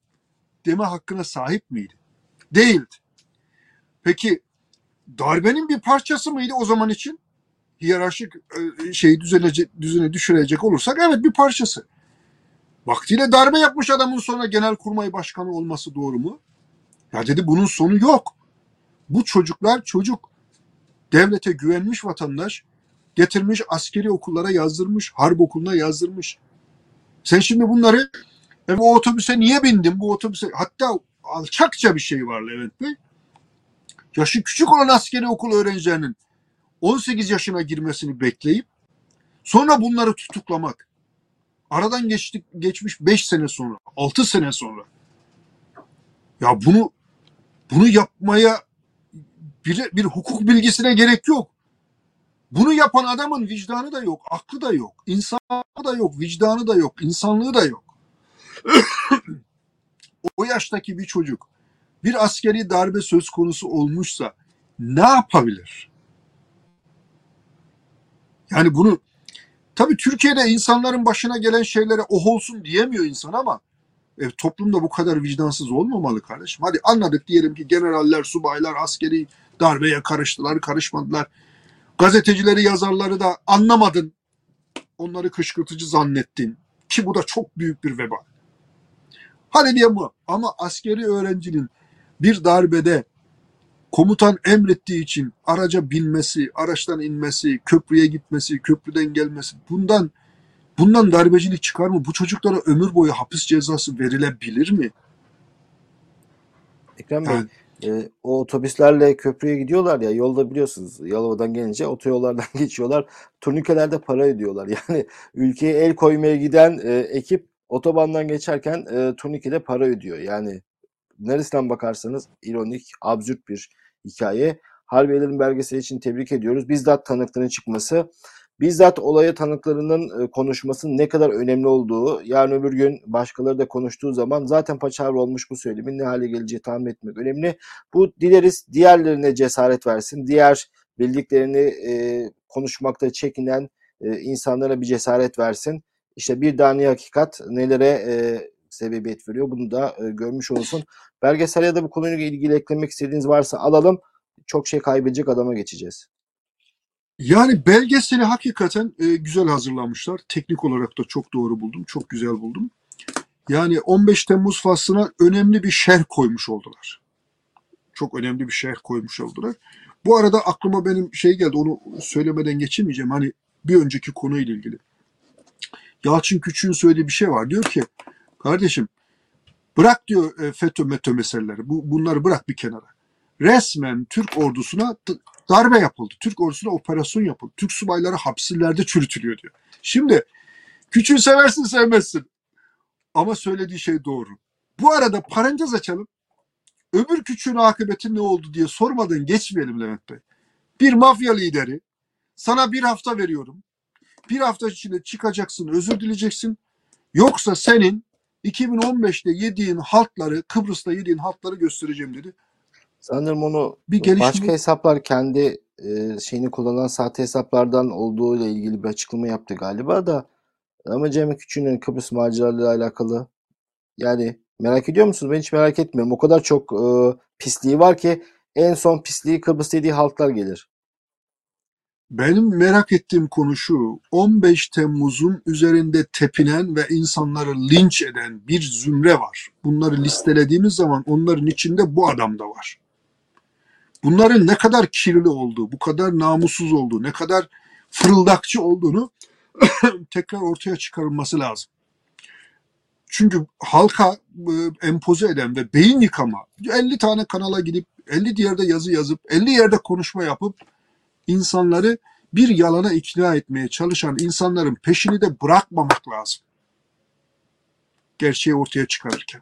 deme hakkına sahip miydi? Değildi. Peki darbenin bir parçası mıydı o zaman için? Hiyerarşik e, şeyi düzene, düşürecek olursak evet bir parçası. Vaktiyle darbe yapmış adamın sonra genelkurmay başkanı olması doğru mu? Ya dedi bunun sonu yok. Bu çocuklar çocuk. Devlete güvenmiş vatandaş getirmiş askeri okullara yazdırmış, harp okuluna yazdırmış. Sen şimdi bunları e, bu otobüse niye bindin? Bu otobüse hatta alçakça bir şey var Levent Bey. Yaşı küçük olan askeri okul öğrencilerinin 18 yaşına girmesini bekleyip sonra bunları tutuklamak. Aradan geçtik geçmiş 5 sene sonra, 6 sene sonra. Ya bunu bunu yapmaya bir, bir hukuk bilgisine gerek yok. Bunu yapan adamın vicdanı da yok, aklı da yok, insanı da yok, vicdanı da yok, insanlığı da yok. [coughs] o yaştaki bir çocuk bir askeri darbe söz konusu olmuşsa ne yapabilir? Yani bunu tabii Türkiye'de insanların başına gelen şeylere oh olsun diyemiyor insan ama e, toplumda bu kadar vicdansız olmamalı kardeşim. Hadi anladık diyelim ki generaller, subaylar askeri darbeye karıştılar, karışmadılar. Gazetecileri, yazarları da anlamadın. Onları kışkırtıcı zannettin. Ki bu da çok büyük bir veba. Hadi diye bu. Ama askeri öğrencinin bir darbede komutan emrettiği için araca binmesi, araçtan inmesi, köprüye gitmesi, köprüden gelmesi bundan bundan darbecilik çıkar mı? Bu çocuklara ömür boyu hapis cezası verilebilir mi? Ekrem Bey, e, o otobüslerle köprüye gidiyorlar ya yolda biliyorsunuz Yalova'dan gelince otoyollardan [laughs] geçiyorlar. Turnikelerde para ödüyorlar. [laughs] Yani ülkeye el koymaya giden e, ekip otobandan geçerken e, turnikede para ödüyor. Yani neresinden bakarsanız ironik, absürt bir hikaye. Harbiye'lerin belgeseli için tebrik ediyoruz. Bizzat tanıkların çıkması, bizzat olaya tanıklarının e, konuşması ne kadar önemli olduğu, yarın öbür gün başkaları da konuştuğu zaman zaten paçavra olmuş bu söylemin ne hale geleceği tahmin etmek önemli. Bu dileriz diğerlerine cesaret versin. Diğer bildiklerini e, konuşmakta çekinen e, insanlara bir cesaret versin. İşte bir dani hakikat nelere e, sebebiyet veriyor bunu da e, görmüş olsun. Belgesel ya da bu konuyla ilgili eklemek istediğiniz varsa alalım. Çok şey kaybedecek adama geçeceğiz. Yani belgeseli hakikaten e, güzel hazırlamışlar. Teknik olarak da çok doğru buldum. Çok güzel buldum. Yani 15 Temmuz faslına önemli bir şerh koymuş oldular. Çok önemli bir şerh koymuş oldular. Bu arada aklıma benim şey geldi. Onu söylemeden geçemeyeceğim. Hani bir önceki konuyla ilgili. Yalçın Küçük'ün söylediği bir şey var. Diyor ki kardeşim bırak diyor e, FETÖ METÖ meseleleri. Bu, bunları bırak bir kenara. Resmen Türk ordusuna darbe yapıldı. Türk ordusuna operasyon yapıldı. Türk subayları hapsillerde çürütülüyor diyor. Şimdi küçüğü seversin sevmezsin. Ama söylediği şey doğru. Bu arada parantez açalım. Öbür küçüğün akıbeti ne oldu diye sormadan geçmeyelim Levent Bey. Bir mafya lideri sana bir hafta veriyorum. Bir hafta içinde çıkacaksın, özür dileyeceksin. Yoksa senin 2015'te yediğin haltları, Kıbrıs'ta yediğin haltları göstereceğim dedi. Sanırım onu bir gelişme... başka hesaplar kendi e, şeyini kullanan sahte hesaplardan olduğu ile ilgili bir açıklama yaptı galiba da ama Cem Küçük'ün Kıbrıs maceralarıyla alakalı yani merak ediyor musunuz? Ben hiç merak etmiyorum. O kadar çok e, pisliği var ki en son pisliği Kıbrıs dediği halklar gelir. Benim merak ettiğim konu şu. 15 Temmuz'un üzerinde tepinen ve insanları linç eden bir zümre var. Bunları listelediğimiz zaman onların içinde bu adam da var. Bunların ne kadar kirli olduğu, bu kadar namussuz olduğu, ne kadar fırıldakçı olduğunu [coughs] tekrar ortaya çıkarılması lazım. Çünkü halka e, empoze eden ve beyin yıkama, 50 tane kanala gidip 50 yerde yazı yazıp 50 yerde konuşma yapıp insanları bir yalana ikna etmeye çalışan insanların peşini de bırakmamak lazım. Gerçeği ortaya çıkarırken.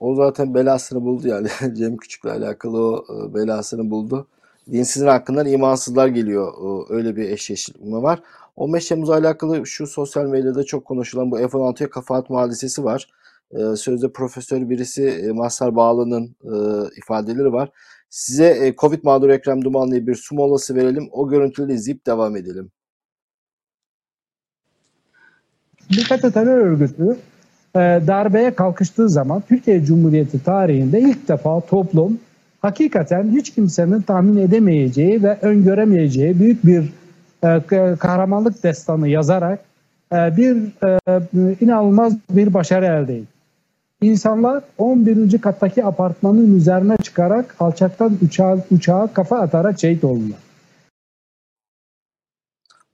O zaten belasını buldu yani. [laughs] Cem Küçük'le alakalı o e, belasını buldu. Dinsizin hakkından imansızlar geliyor. Öyle bir eşleşme var. 15 Temmuz'la alakalı şu sosyal medyada çok konuşulan bu F-16'ya kafa atma hadisesi var. Ee, sözde profesör birisi e, Mazhar Bağlı'nın e, ifadeleri var. Size e, Covid mağduru Ekrem Dumanlı'ya bir su molası verelim. O görüntüleri izleyip devam edelim. Bir FETÖ terör örgütü e, darbeye kalkıştığı zaman Türkiye Cumhuriyeti tarihinde ilk defa toplum hakikaten hiç kimsenin tahmin edemeyeceği ve öngöremeyeceği büyük bir e, kahramanlık destanı yazarak e, bir e, inanılmaz bir başarı elde etti. İnsanlar 11. kattaki apartmanın üzerine çıkarak alçaktan uçağa, uçağa kafa atarak şehit oldular.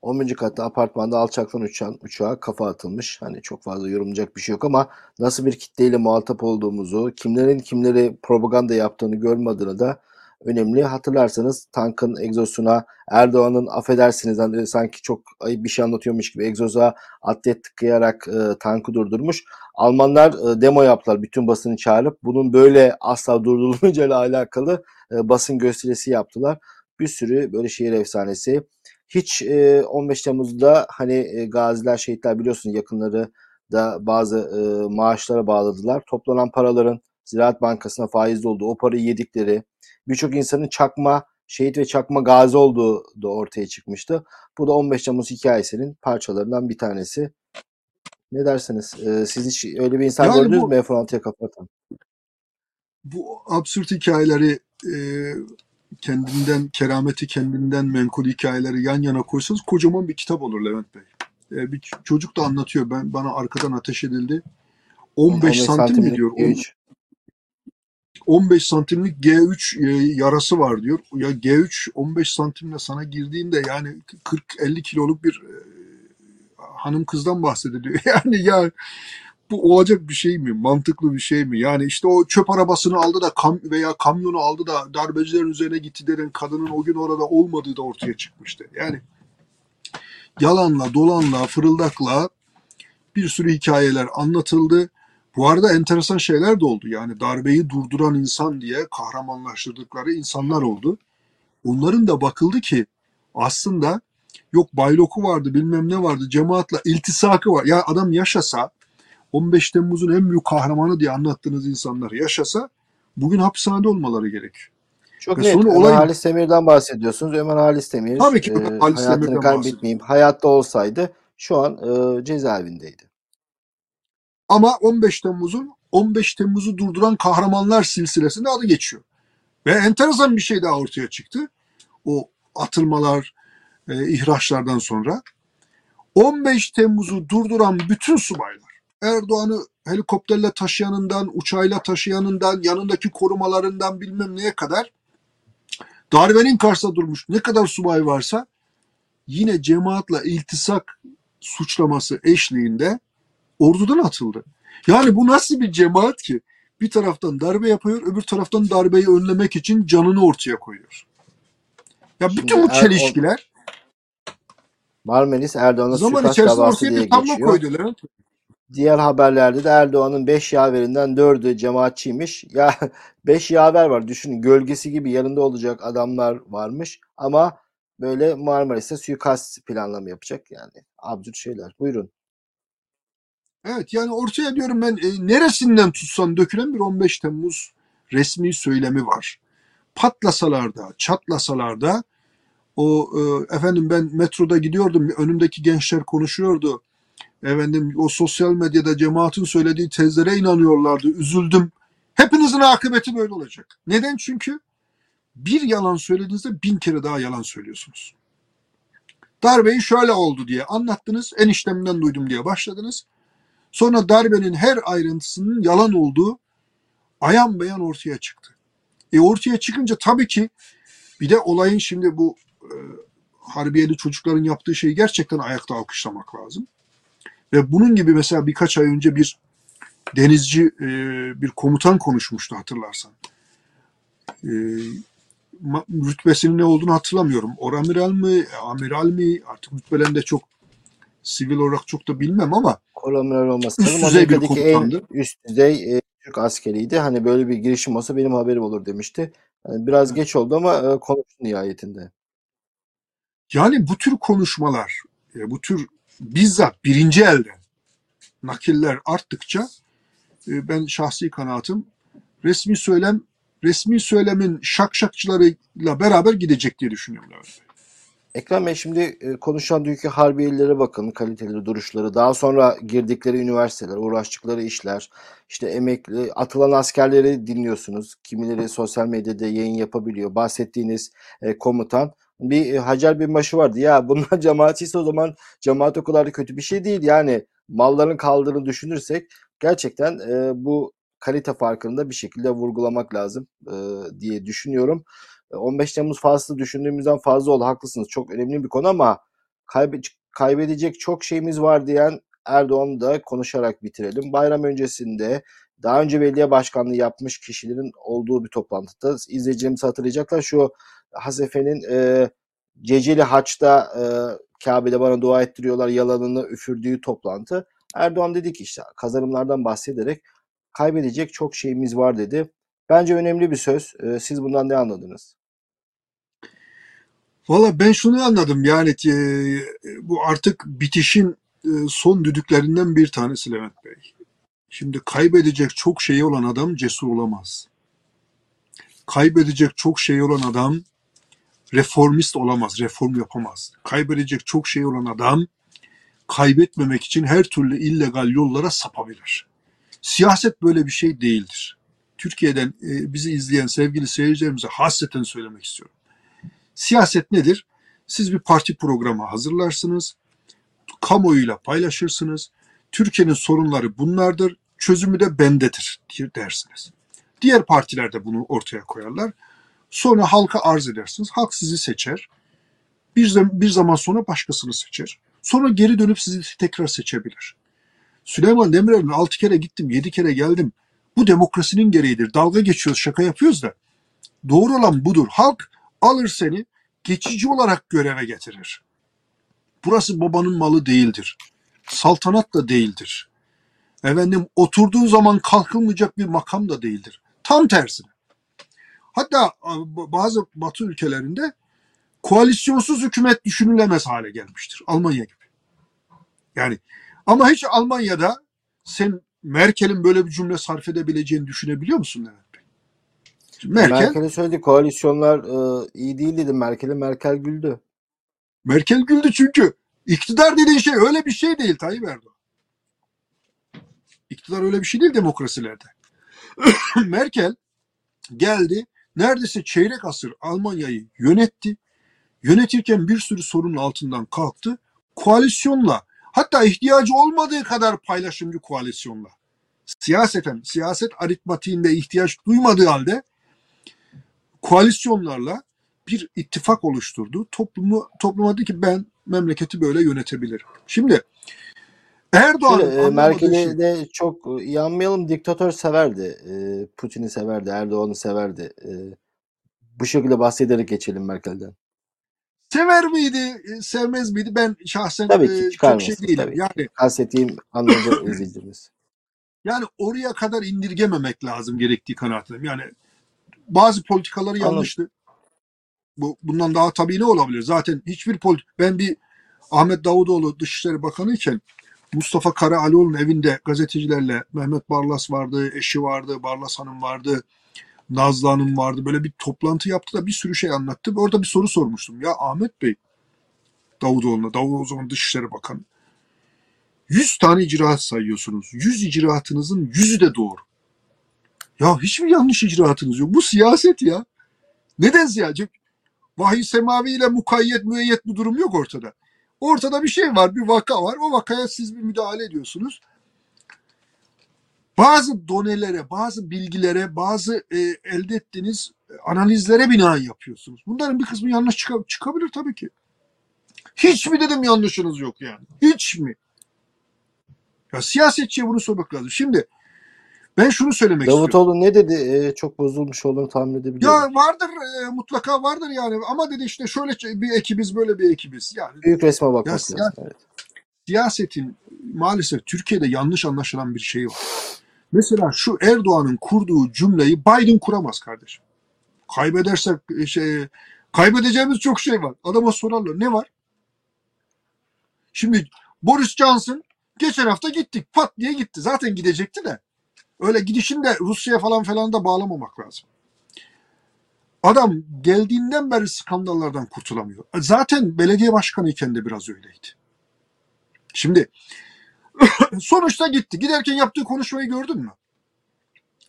10. katta apartmanda alçaktan uçan uçağa kafa atılmış. Hani çok fazla yorumlayacak bir şey yok ama nasıl bir kitleyle muhatap olduğumuzu, kimlerin kimleri propaganda yaptığını görme adına da önemli. Hatırlarsanız tankın egzosuna Erdoğan'ın affedersiniz hani sanki çok ayıp bir şey anlatıyormuş gibi egzoza atlet tıkayarak e, tankı durdurmuş. Almanlar e, demo yaptılar bütün basını çağırıp bunun böyle asla durdurulmayacağıyla alakalı e, basın gösterisi yaptılar. bir sürü böyle şehir efsanesi. Hiç e, 15 Temmuz'da hani e, gaziler, şehitler biliyorsunuz yakınları da bazı e, maaşlara bağladılar. Toplanan paraların Ziraat Bankası'na faizli olduğu, o parayı yedikleri, birçok insanın çakma şehit ve çakma gazi olduğu da ortaya çıkmıştı. Bu da 15 Temmuz hikayesinin parçalarından bir tanesi. Ne dersiniz? Ee, siz hiç öyle bir insan Yani gördünüz bu- mü F-16'ya kapatan? Bu absürt hikayeleri e, kendinden, kerameti kendinden menkul hikayeleri yan yana koysanız kocaman bir kitap olur Levent Bey. E, bir çocuk da anlatıyor. Ben bana arkadan ateş edildi. 15 santim mi diyor? G3. 15 santimlik G3 e, yarası var diyor. Ya G3 15 santimle sana girdiğinde yani 40-50 kiloluk bir e, hanım kızdan bahsediliyor. [laughs] Yani ya bu olacak bir şey mi? Mantıklı bir şey mi? Yani işte o çöp arabasını aldı da kam veya kamyonu aldı da darbecilerin üzerine gitti denen kadının o gün orada olmadığı da ortaya çıkmıştı. Yani yalanla, dolanla, fırıldakla bir sürü hikayeler anlatıldı. Bu arada enteresan şeyler de oldu. Yani darbeyi durduran insan diye kahramanlaştırdıkları insanlar oldu. Onların da bakıldı ki aslında yok bayloku vardı bilmem ne vardı cemaatla iltisakı var. Ya adam yaşasa 15 Temmuz'un en büyük kahramanı diye anlattığınız insanlar yaşasa bugün hapishanede olmaları gerekiyor. Çok Ve net. sonra olay- Halis Demir'den bahsediyorsunuz. Ömer Halis Demir Tabii ki e, Ömer Halis hayatını Demir'den kaybetmeyeyim. Hayatta olsaydı şu an e, cezaevindeydi. Ama 15 Temmuz'un 15 Temmuz'u durduran kahramanlar silsilesinde adı geçiyor. Ve enteresan bir şey daha ortaya çıktı. O atılmalar, e, ihraçlardan sonra 15 Temmuz'u durduran bütün subaylar Erdoğan'ı helikopterle taşıyanından, uçağıyla taşıyanından, yanındaki korumalarından bilmem neye kadar darbenin karşısında durmuş ne kadar subay varsa yine cemaatla iltisak suçlaması eşliğinde ordudan atıldı. Yani bu nasıl bir cemaat ki? Bir taraftan darbe yapıyor, öbür taraftan darbeyi önlemek için canını ortaya koyuyor. Ya Şimdi bütün bu er- çelişkiler Marmelis Erdoğan'a suikast davası diye geçiyor. koydu Levent. Diğer haberlerde de Erdoğan'ın 5 yaverinden 4'ü cemaatçiymiş. Ya [laughs] 5 yaver var düşünün gölgesi gibi yanında olacak adamlar varmış ama böyle Marmaris'te suikast planlama yapacak yani absürt şeyler. Buyurun. Evet yani ortaya diyorum ben e, neresinden tutsan dökülen bir 15 Temmuz resmi söylemi var. Patlasalar da, çatlasalar da o e, efendim ben metroda gidiyordum önümdeki gençler konuşuyordu. Efendim o sosyal medyada cemaatin söylediği tezlere inanıyorlardı. Üzüldüm. Hepinizin akıbeti böyle olacak. Neden? Çünkü bir yalan söylediğinizde bin kere daha yalan söylüyorsunuz. Darbeyi şöyle oldu diye anlattınız. Eniştemden duydum diye başladınız. Sonra darbenin her ayrıntısının yalan olduğu ayan beyan ortaya çıktı. E ortaya çıkınca tabii ki bir de olayın şimdi bu e, harbiyeli çocukların yaptığı şeyi gerçekten ayakta alkışlamak lazım. Ve bunun gibi mesela birkaç ay önce bir denizci e, bir komutan konuşmuştu hatırlarsan. E, rütbesinin ne olduğunu hatırlamıyorum. Oramiral mi, amiral mi artık rütbelerini de çok sivil olarak çok da bilmem ama Kolonial olması Üst düzey bir Amerika'daki en komutandı. üst düzey e, Türk askeriydi. Hani böyle bir girişim olsa benim haberim olur demişti. Yani biraz geç oldu ama e, konuştu nihayetinde. Yani bu tür konuşmalar, e, bu tür bizzat birinci elden nakiller arttıkça e, ben şahsi kanaatim resmi söylem resmi söylemin şakşakçılarıyla beraber gidecek diye düşünüyorum. Ekrem Bey şimdi e, konuşan dünkü harbiyelilere bakın, kaliteleri, duruşları, daha sonra girdikleri üniversiteler, uğraştıkları işler, işte emekli, atılan askerleri dinliyorsunuz. Kimileri sosyal medyada yayın yapabiliyor. Bahsettiğiniz e, komutan bir e, Hacer Binbaşı vardı. Ya bunlar [laughs] cemaatçiyse o zaman cemaat o kadar da kötü bir şey değil. Yani malların kaldığını düşünürsek gerçekten e, bu kalite farkını da bir şekilde vurgulamak lazım e, diye düşünüyorum. 15 Temmuz faslı düşündüğümüzden fazla oldu. Haklısınız. Çok önemli bir konu ama kaybe- kaybedecek çok şeyimiz var diyen Erdoğan'ı da konuşarak bitirelim. Bayram öncesinde daha önce belediye başkanlığı yapmış kişilerin olduğu bir toplantıda izleyicilerimiz hatırlayacaklar. Şu Hasefe'nin e, Ceceli Haç'ta e, Kabe'de bana dua ettiriyorlar yalanını üfürdüğü toplantı. Erdoğan dedi ki işte kazanımlardan bahsederek kaybedecek çok şeyimiz var dedi. Bence önemli bir söz. E, siz bundan ne anladınız? Valla ben şunu anladım yani e, bu artık bitişin e, son düdüklerinden bir tanesi Levent Bey. Şimdi kaybedecek çok şeyi olan adam cesur olamaz. Kaybedecek çok şeyi olan adam reformist olamaz, reform yapamaz. Kaybedecek çok şey olan adam kaybetmemek için her türlü illegal yollara sapabilir. Siyaset böyle bir şey değildir. Türkiye'den e, bizi izleyen sevgili seyircilerimize hasreten söylemek istiyorum. Siyaset nedir? Siz bir parti programı hazırlarsınız, kamuoyuyla paylaşırsınız. Türkiye'nin sorunları bunlardır, çözümü de bendedir dersiniz. Diğer partiler de bunu ortaya koyarlar. Sonra halka arz edersiniz. Halk sizi seçer. Bir, bir zaman sonra başkasını seçer. Sonra geri dönüp sizi tekrar seçebilir. Süleyman Demirel'in 6 kere gittim, 7 kere geldim. Bu demokrasinin gereğidir. Dalga geçiyoruz, şaka yapıyoruz da. Doğru olan budur. Halk alır seni, geçici olarak göreve getirir. Burası babanın malı değildir. Saltanat da değildir. Efendim oturduğun zaman kalkılmayacak bir makam da değildir. Tam tersine. Hatta bazı batı ülkelerinde koalisyonsuz hükümet düşünülemez hale gelmiştir. Almanya gibi. Yani ama hiç Almanya'da sen Merkel'in böyle bir cümle sarf edebileceğini düşünebiliyor musun Levent Bey? Merkel, Merkel'in söylediği koalisyonlar e, iyi değil dedi. Merkel'e Merkel güldü. Merkel güldü çünkü iktidar dediğin şey öyle bir şey değil Tayyip Erdoğan. İktidar öyle bir şey değil demokrasilerde. [coughs] Merkel geldi neredeyse çeyrek asır Almanya'yı yönetti. Yönetirken bir sürü sorunun altından kalktı. Koalisyonla hatta ihtiyacı olmadığı kadar paylaşımcı koalisyonla siyaseten, siyaset aritmatiğinde ihtiyaç duymadığı halde koalisyonlarla bir ittifak oluşturdu. Toplumu topluma dedi ki ben memleketi böyle yönetebilirim. Şimdi Erdoğan e, Merkel'i şey... de çok iyi anmayalım. Diktatör severdi. E, Putin'i severdi. Erdoğan'ı severdi. E, bu şekilde bahsederek geçelim Merkel'den. Sever miydi, sevmez miydi? Ben şahsen tabii ki, çok şey değilim. Tabii. Yani kastettiğim anlayacak [coughs] izleyicimiz. Yani oraya kadar indirgememek lazım gerektiği kanaatindeyim. Yani bazı politikaları yanlıştı. Bu bundan daha tabii ne olabilir? Zaten hiçbir politik ben bir Ahmet Davutoğlu Dışişleri Bakanı iken Mustafa Karaaloğlu'nun evinde gazetecilerle Mehmet Barlas vardı, eşi vardı, Barlas Hanım vardı, Nazlı Hanım vardı. Böyle bir toplantı yaptı da bir sürü şey anlattı. Orada bir soru sormuştum. Ya Ahmet Bey, Davutoğlu'na, Davutoğlu o zaman Dışişleri Bakanı. 100 tane icraat sayıyorsunuz. 100 icraatınızın yüzü de doğru. Ya hiçbir yanlış icraatınız yok. Bu siyaset ya. Neden siyaset? Vahiy semavi ile mukayyet müeyyet bir durum yok ortada. Ortada bir şey var, bir vaka var. O vakaya siz bir müdahale ediyorsunuz. Bazı donelere, bazı bilgilere, bazı e, elde ettiğiniz analizlere binaen yapıyorsunuz. Bunların bir kısmı yanlış çık çıkabilir tabii ki. Hiç mi dedim yanlışınız yok yani? Hiç mi? Ya siyasetçiye bunu sormak lazım. Şimdi ben şunu söylemek Davutoğlu istiyorum. Davutoğlu ne dedi? Ee, çok bozulmuş olduğunu tahmin edebiliyorum. Ya vardır e, mutlaka vardır yani ama dedi işte şöyle bir ekibiz böyle bir ekibiz. Yani büyük resme bakmak ya, lazım. Evet. Siyasetin maalesef Türkiye'de yanlış anlaşılan bir şey var. Mesela şu Erdoğan'ın kurduğu cümleyi Biden kuramaz kardeşim. Kaybedersek şey kaybedeceğimiz çok şey var. Adama sorarlar ne var? Şimdi Boris Johnson geçen hafta gittik pat diye gitti. Zaten gidecekti de. Öyle gidişini de Rusya falan falan da bağlamamak lazım. Adam geldiğinden beri skandallardan kurtulamıyor. Zaten belediye başkanı iken de biraz öyleydi. Şimdi [laughs] sonuçta gitti. Giderken yaptığı konuşmayı gördün mü?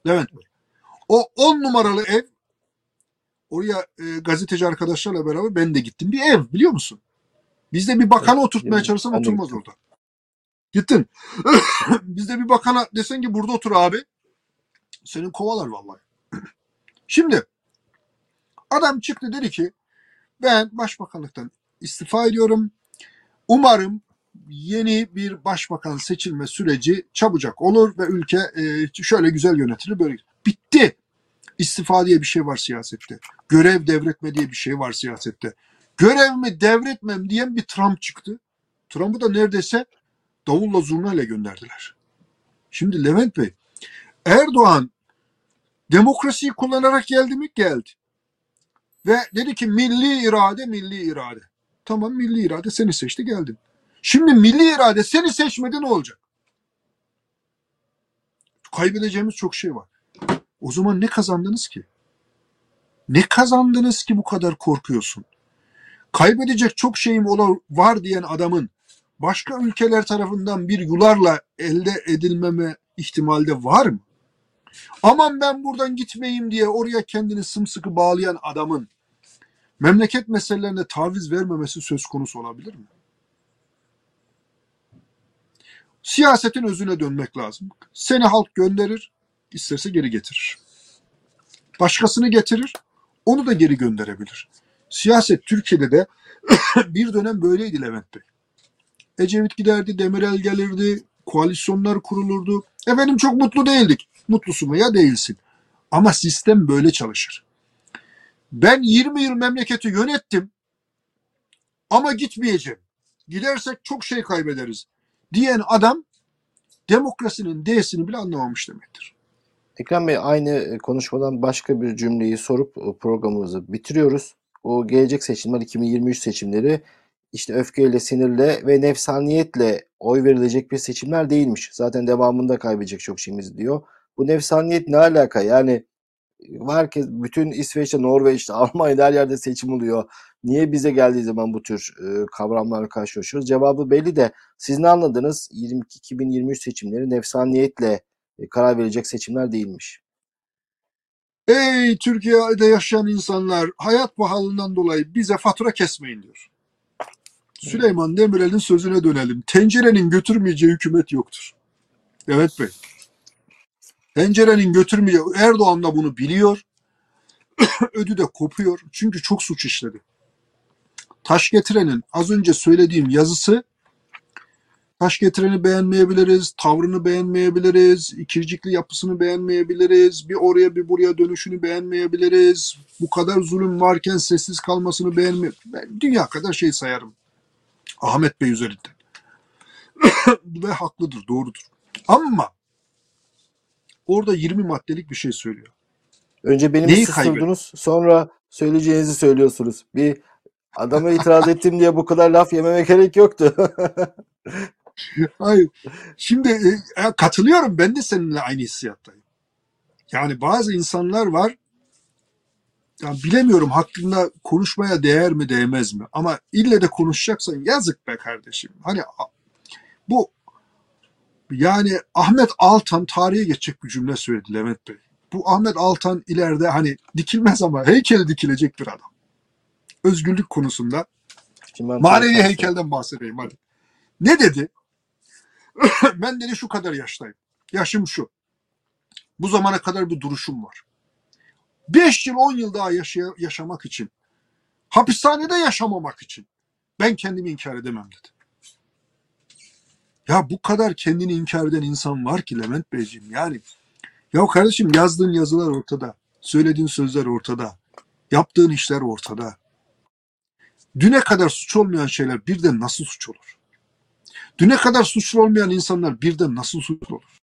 Levent Bey. O 10 numaralı ev oraya e, gazeteci arkadaşlarla beraber ben de gittim. Bir ev biliyor musun? Bizde bir bakanı oturtmaya çalışsan oturmaz orada. Gittin. [coughs] Bizde bir bakana desen ki burada otur abi. Senin kovalar vallahi. [coughs] Şimdi adam çıktı dedi ki ben başbakanlıktan istifa ediyorum. Umarım yeni bir başbakan seçilme süreci çabucak olur ve ülke e, şöyle güzel yönetilir böyle. Bitti. İstifa diye bir şey var siyasette. Görev devretme diye bir şey var siyasette. Görevimi devretmem diyen bir Trump çıktı. Trump'ı da neredeyse davulla zurnayla gönderdiler. Şimdi Levent Bey, Erdoğan demokrasiyi kullanarak geldi mi? Geldi. Ve dedi ki milli irade, milli irade. Tamam milli irade seni seçti geldin. Şimdi milli irade seni seçmedi ne olacak? Kaybedeceğimiz çok şey var. O zaman ne kazandınız ki? Ne kazandınız ki bu kadar korkuyorsun? Kaybedecek çok şeyim ola, var diyen adamın başka ülkeler tarafından bir yularla elde edilmeme ihtimalde var mı? Aman ben buradan gitmeyeyim diye oraya kendini sımsıkı bağlayan adamın memleket meselelerine taviz vermemesi söz konusu olabilir mi? Siyasetin özüne dönmek lazım. Seni halk gönderir, isterse geri getirir. Başkasını getirir, onu da geri gönderebilir. Siyaset Türkiye'de de [coughs] bir dönem böyleydi Levent Bey. Ecevit giderdi, Demirel gelirdi, koalisyonlar kurulurdu. Efendim çok mutlu değildik. Mutlusun veya değilsin. Ama sistem böyle çalışır. Ben 20 yıl memleketi yönettim ama gitmeyeceğim. Gidersek çok şey kaybederiz diyen adam demokrasinin D'sini bile anlamamış demektir. Ekrem Bey aynı konuşmadan başka bir cümleyi sorup programımızı bitiriyoruz. O gelecek seçimler 2023 seçimleri işte öfkeyle, sinirle ve nefsaniyetle oy verilecek bir seçimler değilmiş. Zaten devamında kaybedecek çok şeyimiz diyor. Bu nefsaniyet ne alaka? Yani herkes bütün İsveç'te, Norveç'te, [laughs] Almanya'da her yerde seçim oluyor. Niye bize geldiği zaman bu tür e, kavramlarla karşılaşıyoruz? Cevabı belli de siz ne anladınız? 22 2023 seçimleri nefsaniyetle e, karar verecek seçimler değilmiş. Ey Türkiye'de yaşayan insanlar hayat pahalılığından dolayı bize fatura kesmeyin diyor. Süleyman Demirel'in sözüne dönelim. Tencerenin götürmeyeceği hükümet yoktur. Evet Bey. Tencerenin götürmeyeceği Erdoğan da bunu biliyor. [coughs] Ödü de kopuyor. Çünkü çok suç işledi. Taş getirenin az önce söylediğim yazısı taş getireni beğenmeyebiliriz, tavrını beğenmeyebiliriz, ikircikli yapısını beğenmeyebiliriz, bir oraya bir buraya dönüşünü beğenmeyebiliriz. Bu kadar zulüm varken sessiz kalmasını beğenme. Ben dünya kadar şey sayarım. Ahmet Bey üzerinden. Ve [coughs] haklıdır, doğrudur. Ama orada 20 maddelik bir şey söylüyor. Önce beni Neyi susturdunuz, sonra söyleyeceğinizi söylüyorsunuz. Bir adama itiraz [laughs] ettim diye bu kadar laf yememe gerek yoktu. [laughs] Hayır. Şimdi e, katılıyorum. Ben de seninle aynı hissiyattayım. Yani bazı insanlar var. Ya bilemiyorum hakkında konuşmaya değer mi değmez mi? Ama ille de konuşacaksan yazık be kardeşim. Hani bu yani Ahmet Altan tarihe geçecek bir cümle söyledi Levent Bey. Bu Ahmet Altan ileride hani dikilmez ama heykeli dikilecek bir adam. Özgürlük konusunda Şimdi manevi heykelden bahsedeyim hadi. Ne dedi? [laughs] ben dedi şu kadar yaştayım. Yaşım şu. Bu zamana kadar bir duruşum var. 5 yıl 10 yıl daha yaşaya, yaşamak için, hapishanede yaşamamak için ben kendimi inkar edemem dedi. Ya bu kadar kendini inkar eden insan var ki Levent Beyciğim yani. Ya kardeşim yazdığın yazılar ortada. Söylediğin sözler ortada. Yaptığın işler ortada. Düne kadar suç olmayan şeyler birden nasıl suç olur? Düne kadar suçlu olmayan insanlar birden nasıl suçlu olur?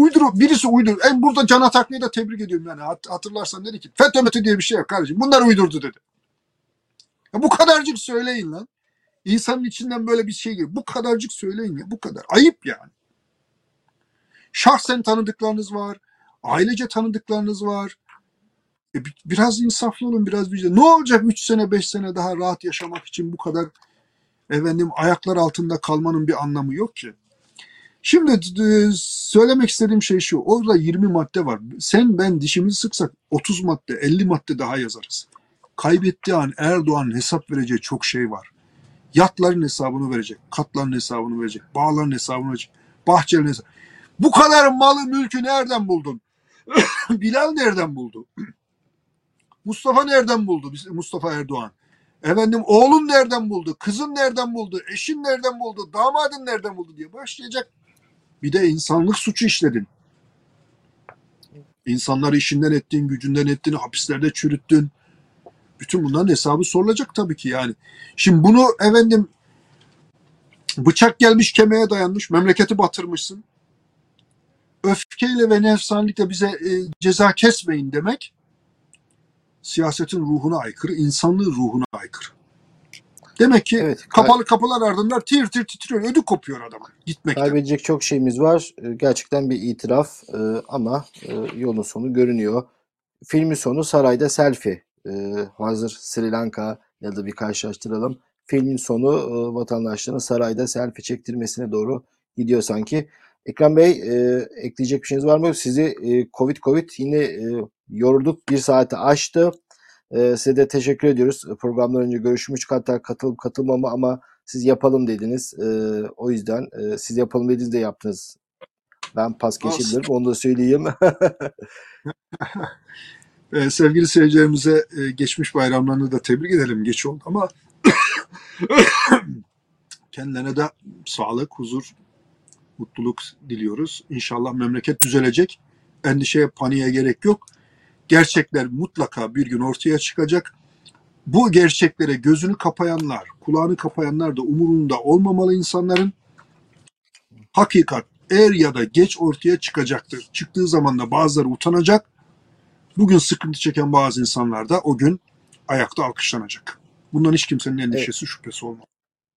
Uydur, birisi uydur. En burada Can Ataklı'yı da tebrik ediyorum yani. Hat- Hatırlarsan dedi ki FETÖ diye bir şey yok kardeşim. Bunlar uydurdu dedi. Ya bu kadarcık söyleyin lan. İnsanın içinden böyle bir şey geliyor. Bu kadarcık söyleyin ya. Bu kadar. Ayıp yani. Şahsen tanıdıklarınız var. Ailece tanıdıklarınız var. E, bi- biraz insaflı olun, biraz vicdan. Ne olacak 3 sene, 5 sene daha rahat yaşamak için bu kadar efendim ayaklar altında kalmanın bir anlamı yok ki. Şimdi e, söylemek istediğim şey şu. Orada 20 madde var. Sen ben dişimizi sıksak 30 madde, 50 madde daha yazarız. Kaybettiği an Erdoğan'ın hesap vereceği çok şey var. Yatların hesabını verecek, katların hesabını verecek, bağların hesabını verecek, bahçelerin hesabını. Bu kadar malı mülkü nereden buldun? [coughs] Bilal nereden buldu? [coughs] Mustafa nereden buldu? Mustafa Erdoğan. Efendim oğlun nereden buldu? Kızın nereden buldu? Eşin nereden buldu? Damadın nereden buldu diye başlayacak. Bir de insanlık suçu işledin. İnsanları işinden ettin, gücünden ettin, hapislerde çürüttün. Bütün bunların hesabı sorulacak tabii ki yani. Şimdi bunu efendim bıçak gelmiş kemiğe dayanmış, memleketi batırmışsın. Öfkeyle ve nefsanilikle bize e, ceza kesmeyin demek siyasetin ruhuna aykırı, insanlığın ruhuna aykırı. Demek ki Evet, kapalı kapılar ardından tir tir titriyor, ödü kopuyor adamın gitmekten. Kaybedecek çok şeyimiz var. Ee, Gerçekten bir itiraf Ee, ama e, yolun sonu görünüyor. Filmin sonu sarayda selfie. Ee, Hazır Sri Lanka ya da bir karşılaştıralım. Filmin sonu e, vatandaşların sarayda selfie çektirmesine doğru gidiyor sanki. Ekrem Bey e, ekleyecek bir şeyiniz var mı? Sizi e, Covid Covid yine e, yorduk. Bir saati aştı. E, size de teşekkür ediyoruz. Programdan önce görüşmüştük hatta katılıp katılmama ama siz yapalım dediniz. E, o yüzden e, siz yapalım dediniz de yaptınız. Ben pas geçebilirim onu da söyleyeyim. [laughs] [laughs] Ee, sevgili seyircilerimize e, geçmiş bayramlarını da tebrik edelim. Geç oldu ama [coughs] kendilerine de sağlık, huzur, mutluluk diliyoruz. İnşallah memleket düzelecek. Endişeye, paniğe gerek yok. Gerçekler mutlaka bir gün ortaya çıkacak. Bu gerçeklere gözünü kapayanlar, kulağını kapayanlar da umurunda olmamalı insanların. Hakikat er ya da geç ortaya çıkacaktır. Çıktığı zaman da bazıları utanacak. Bugün sıkıntı çeken bazı insanlar da o gün ayakta alkışlanacak. Bundan hiç kimsenin endişesi, şüphesi olmaz.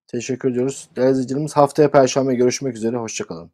Teşekkür ediyoruz. Değerli izleyicilerimiz haftaya Perşembe görüşmek üzere. Hoşçakalın.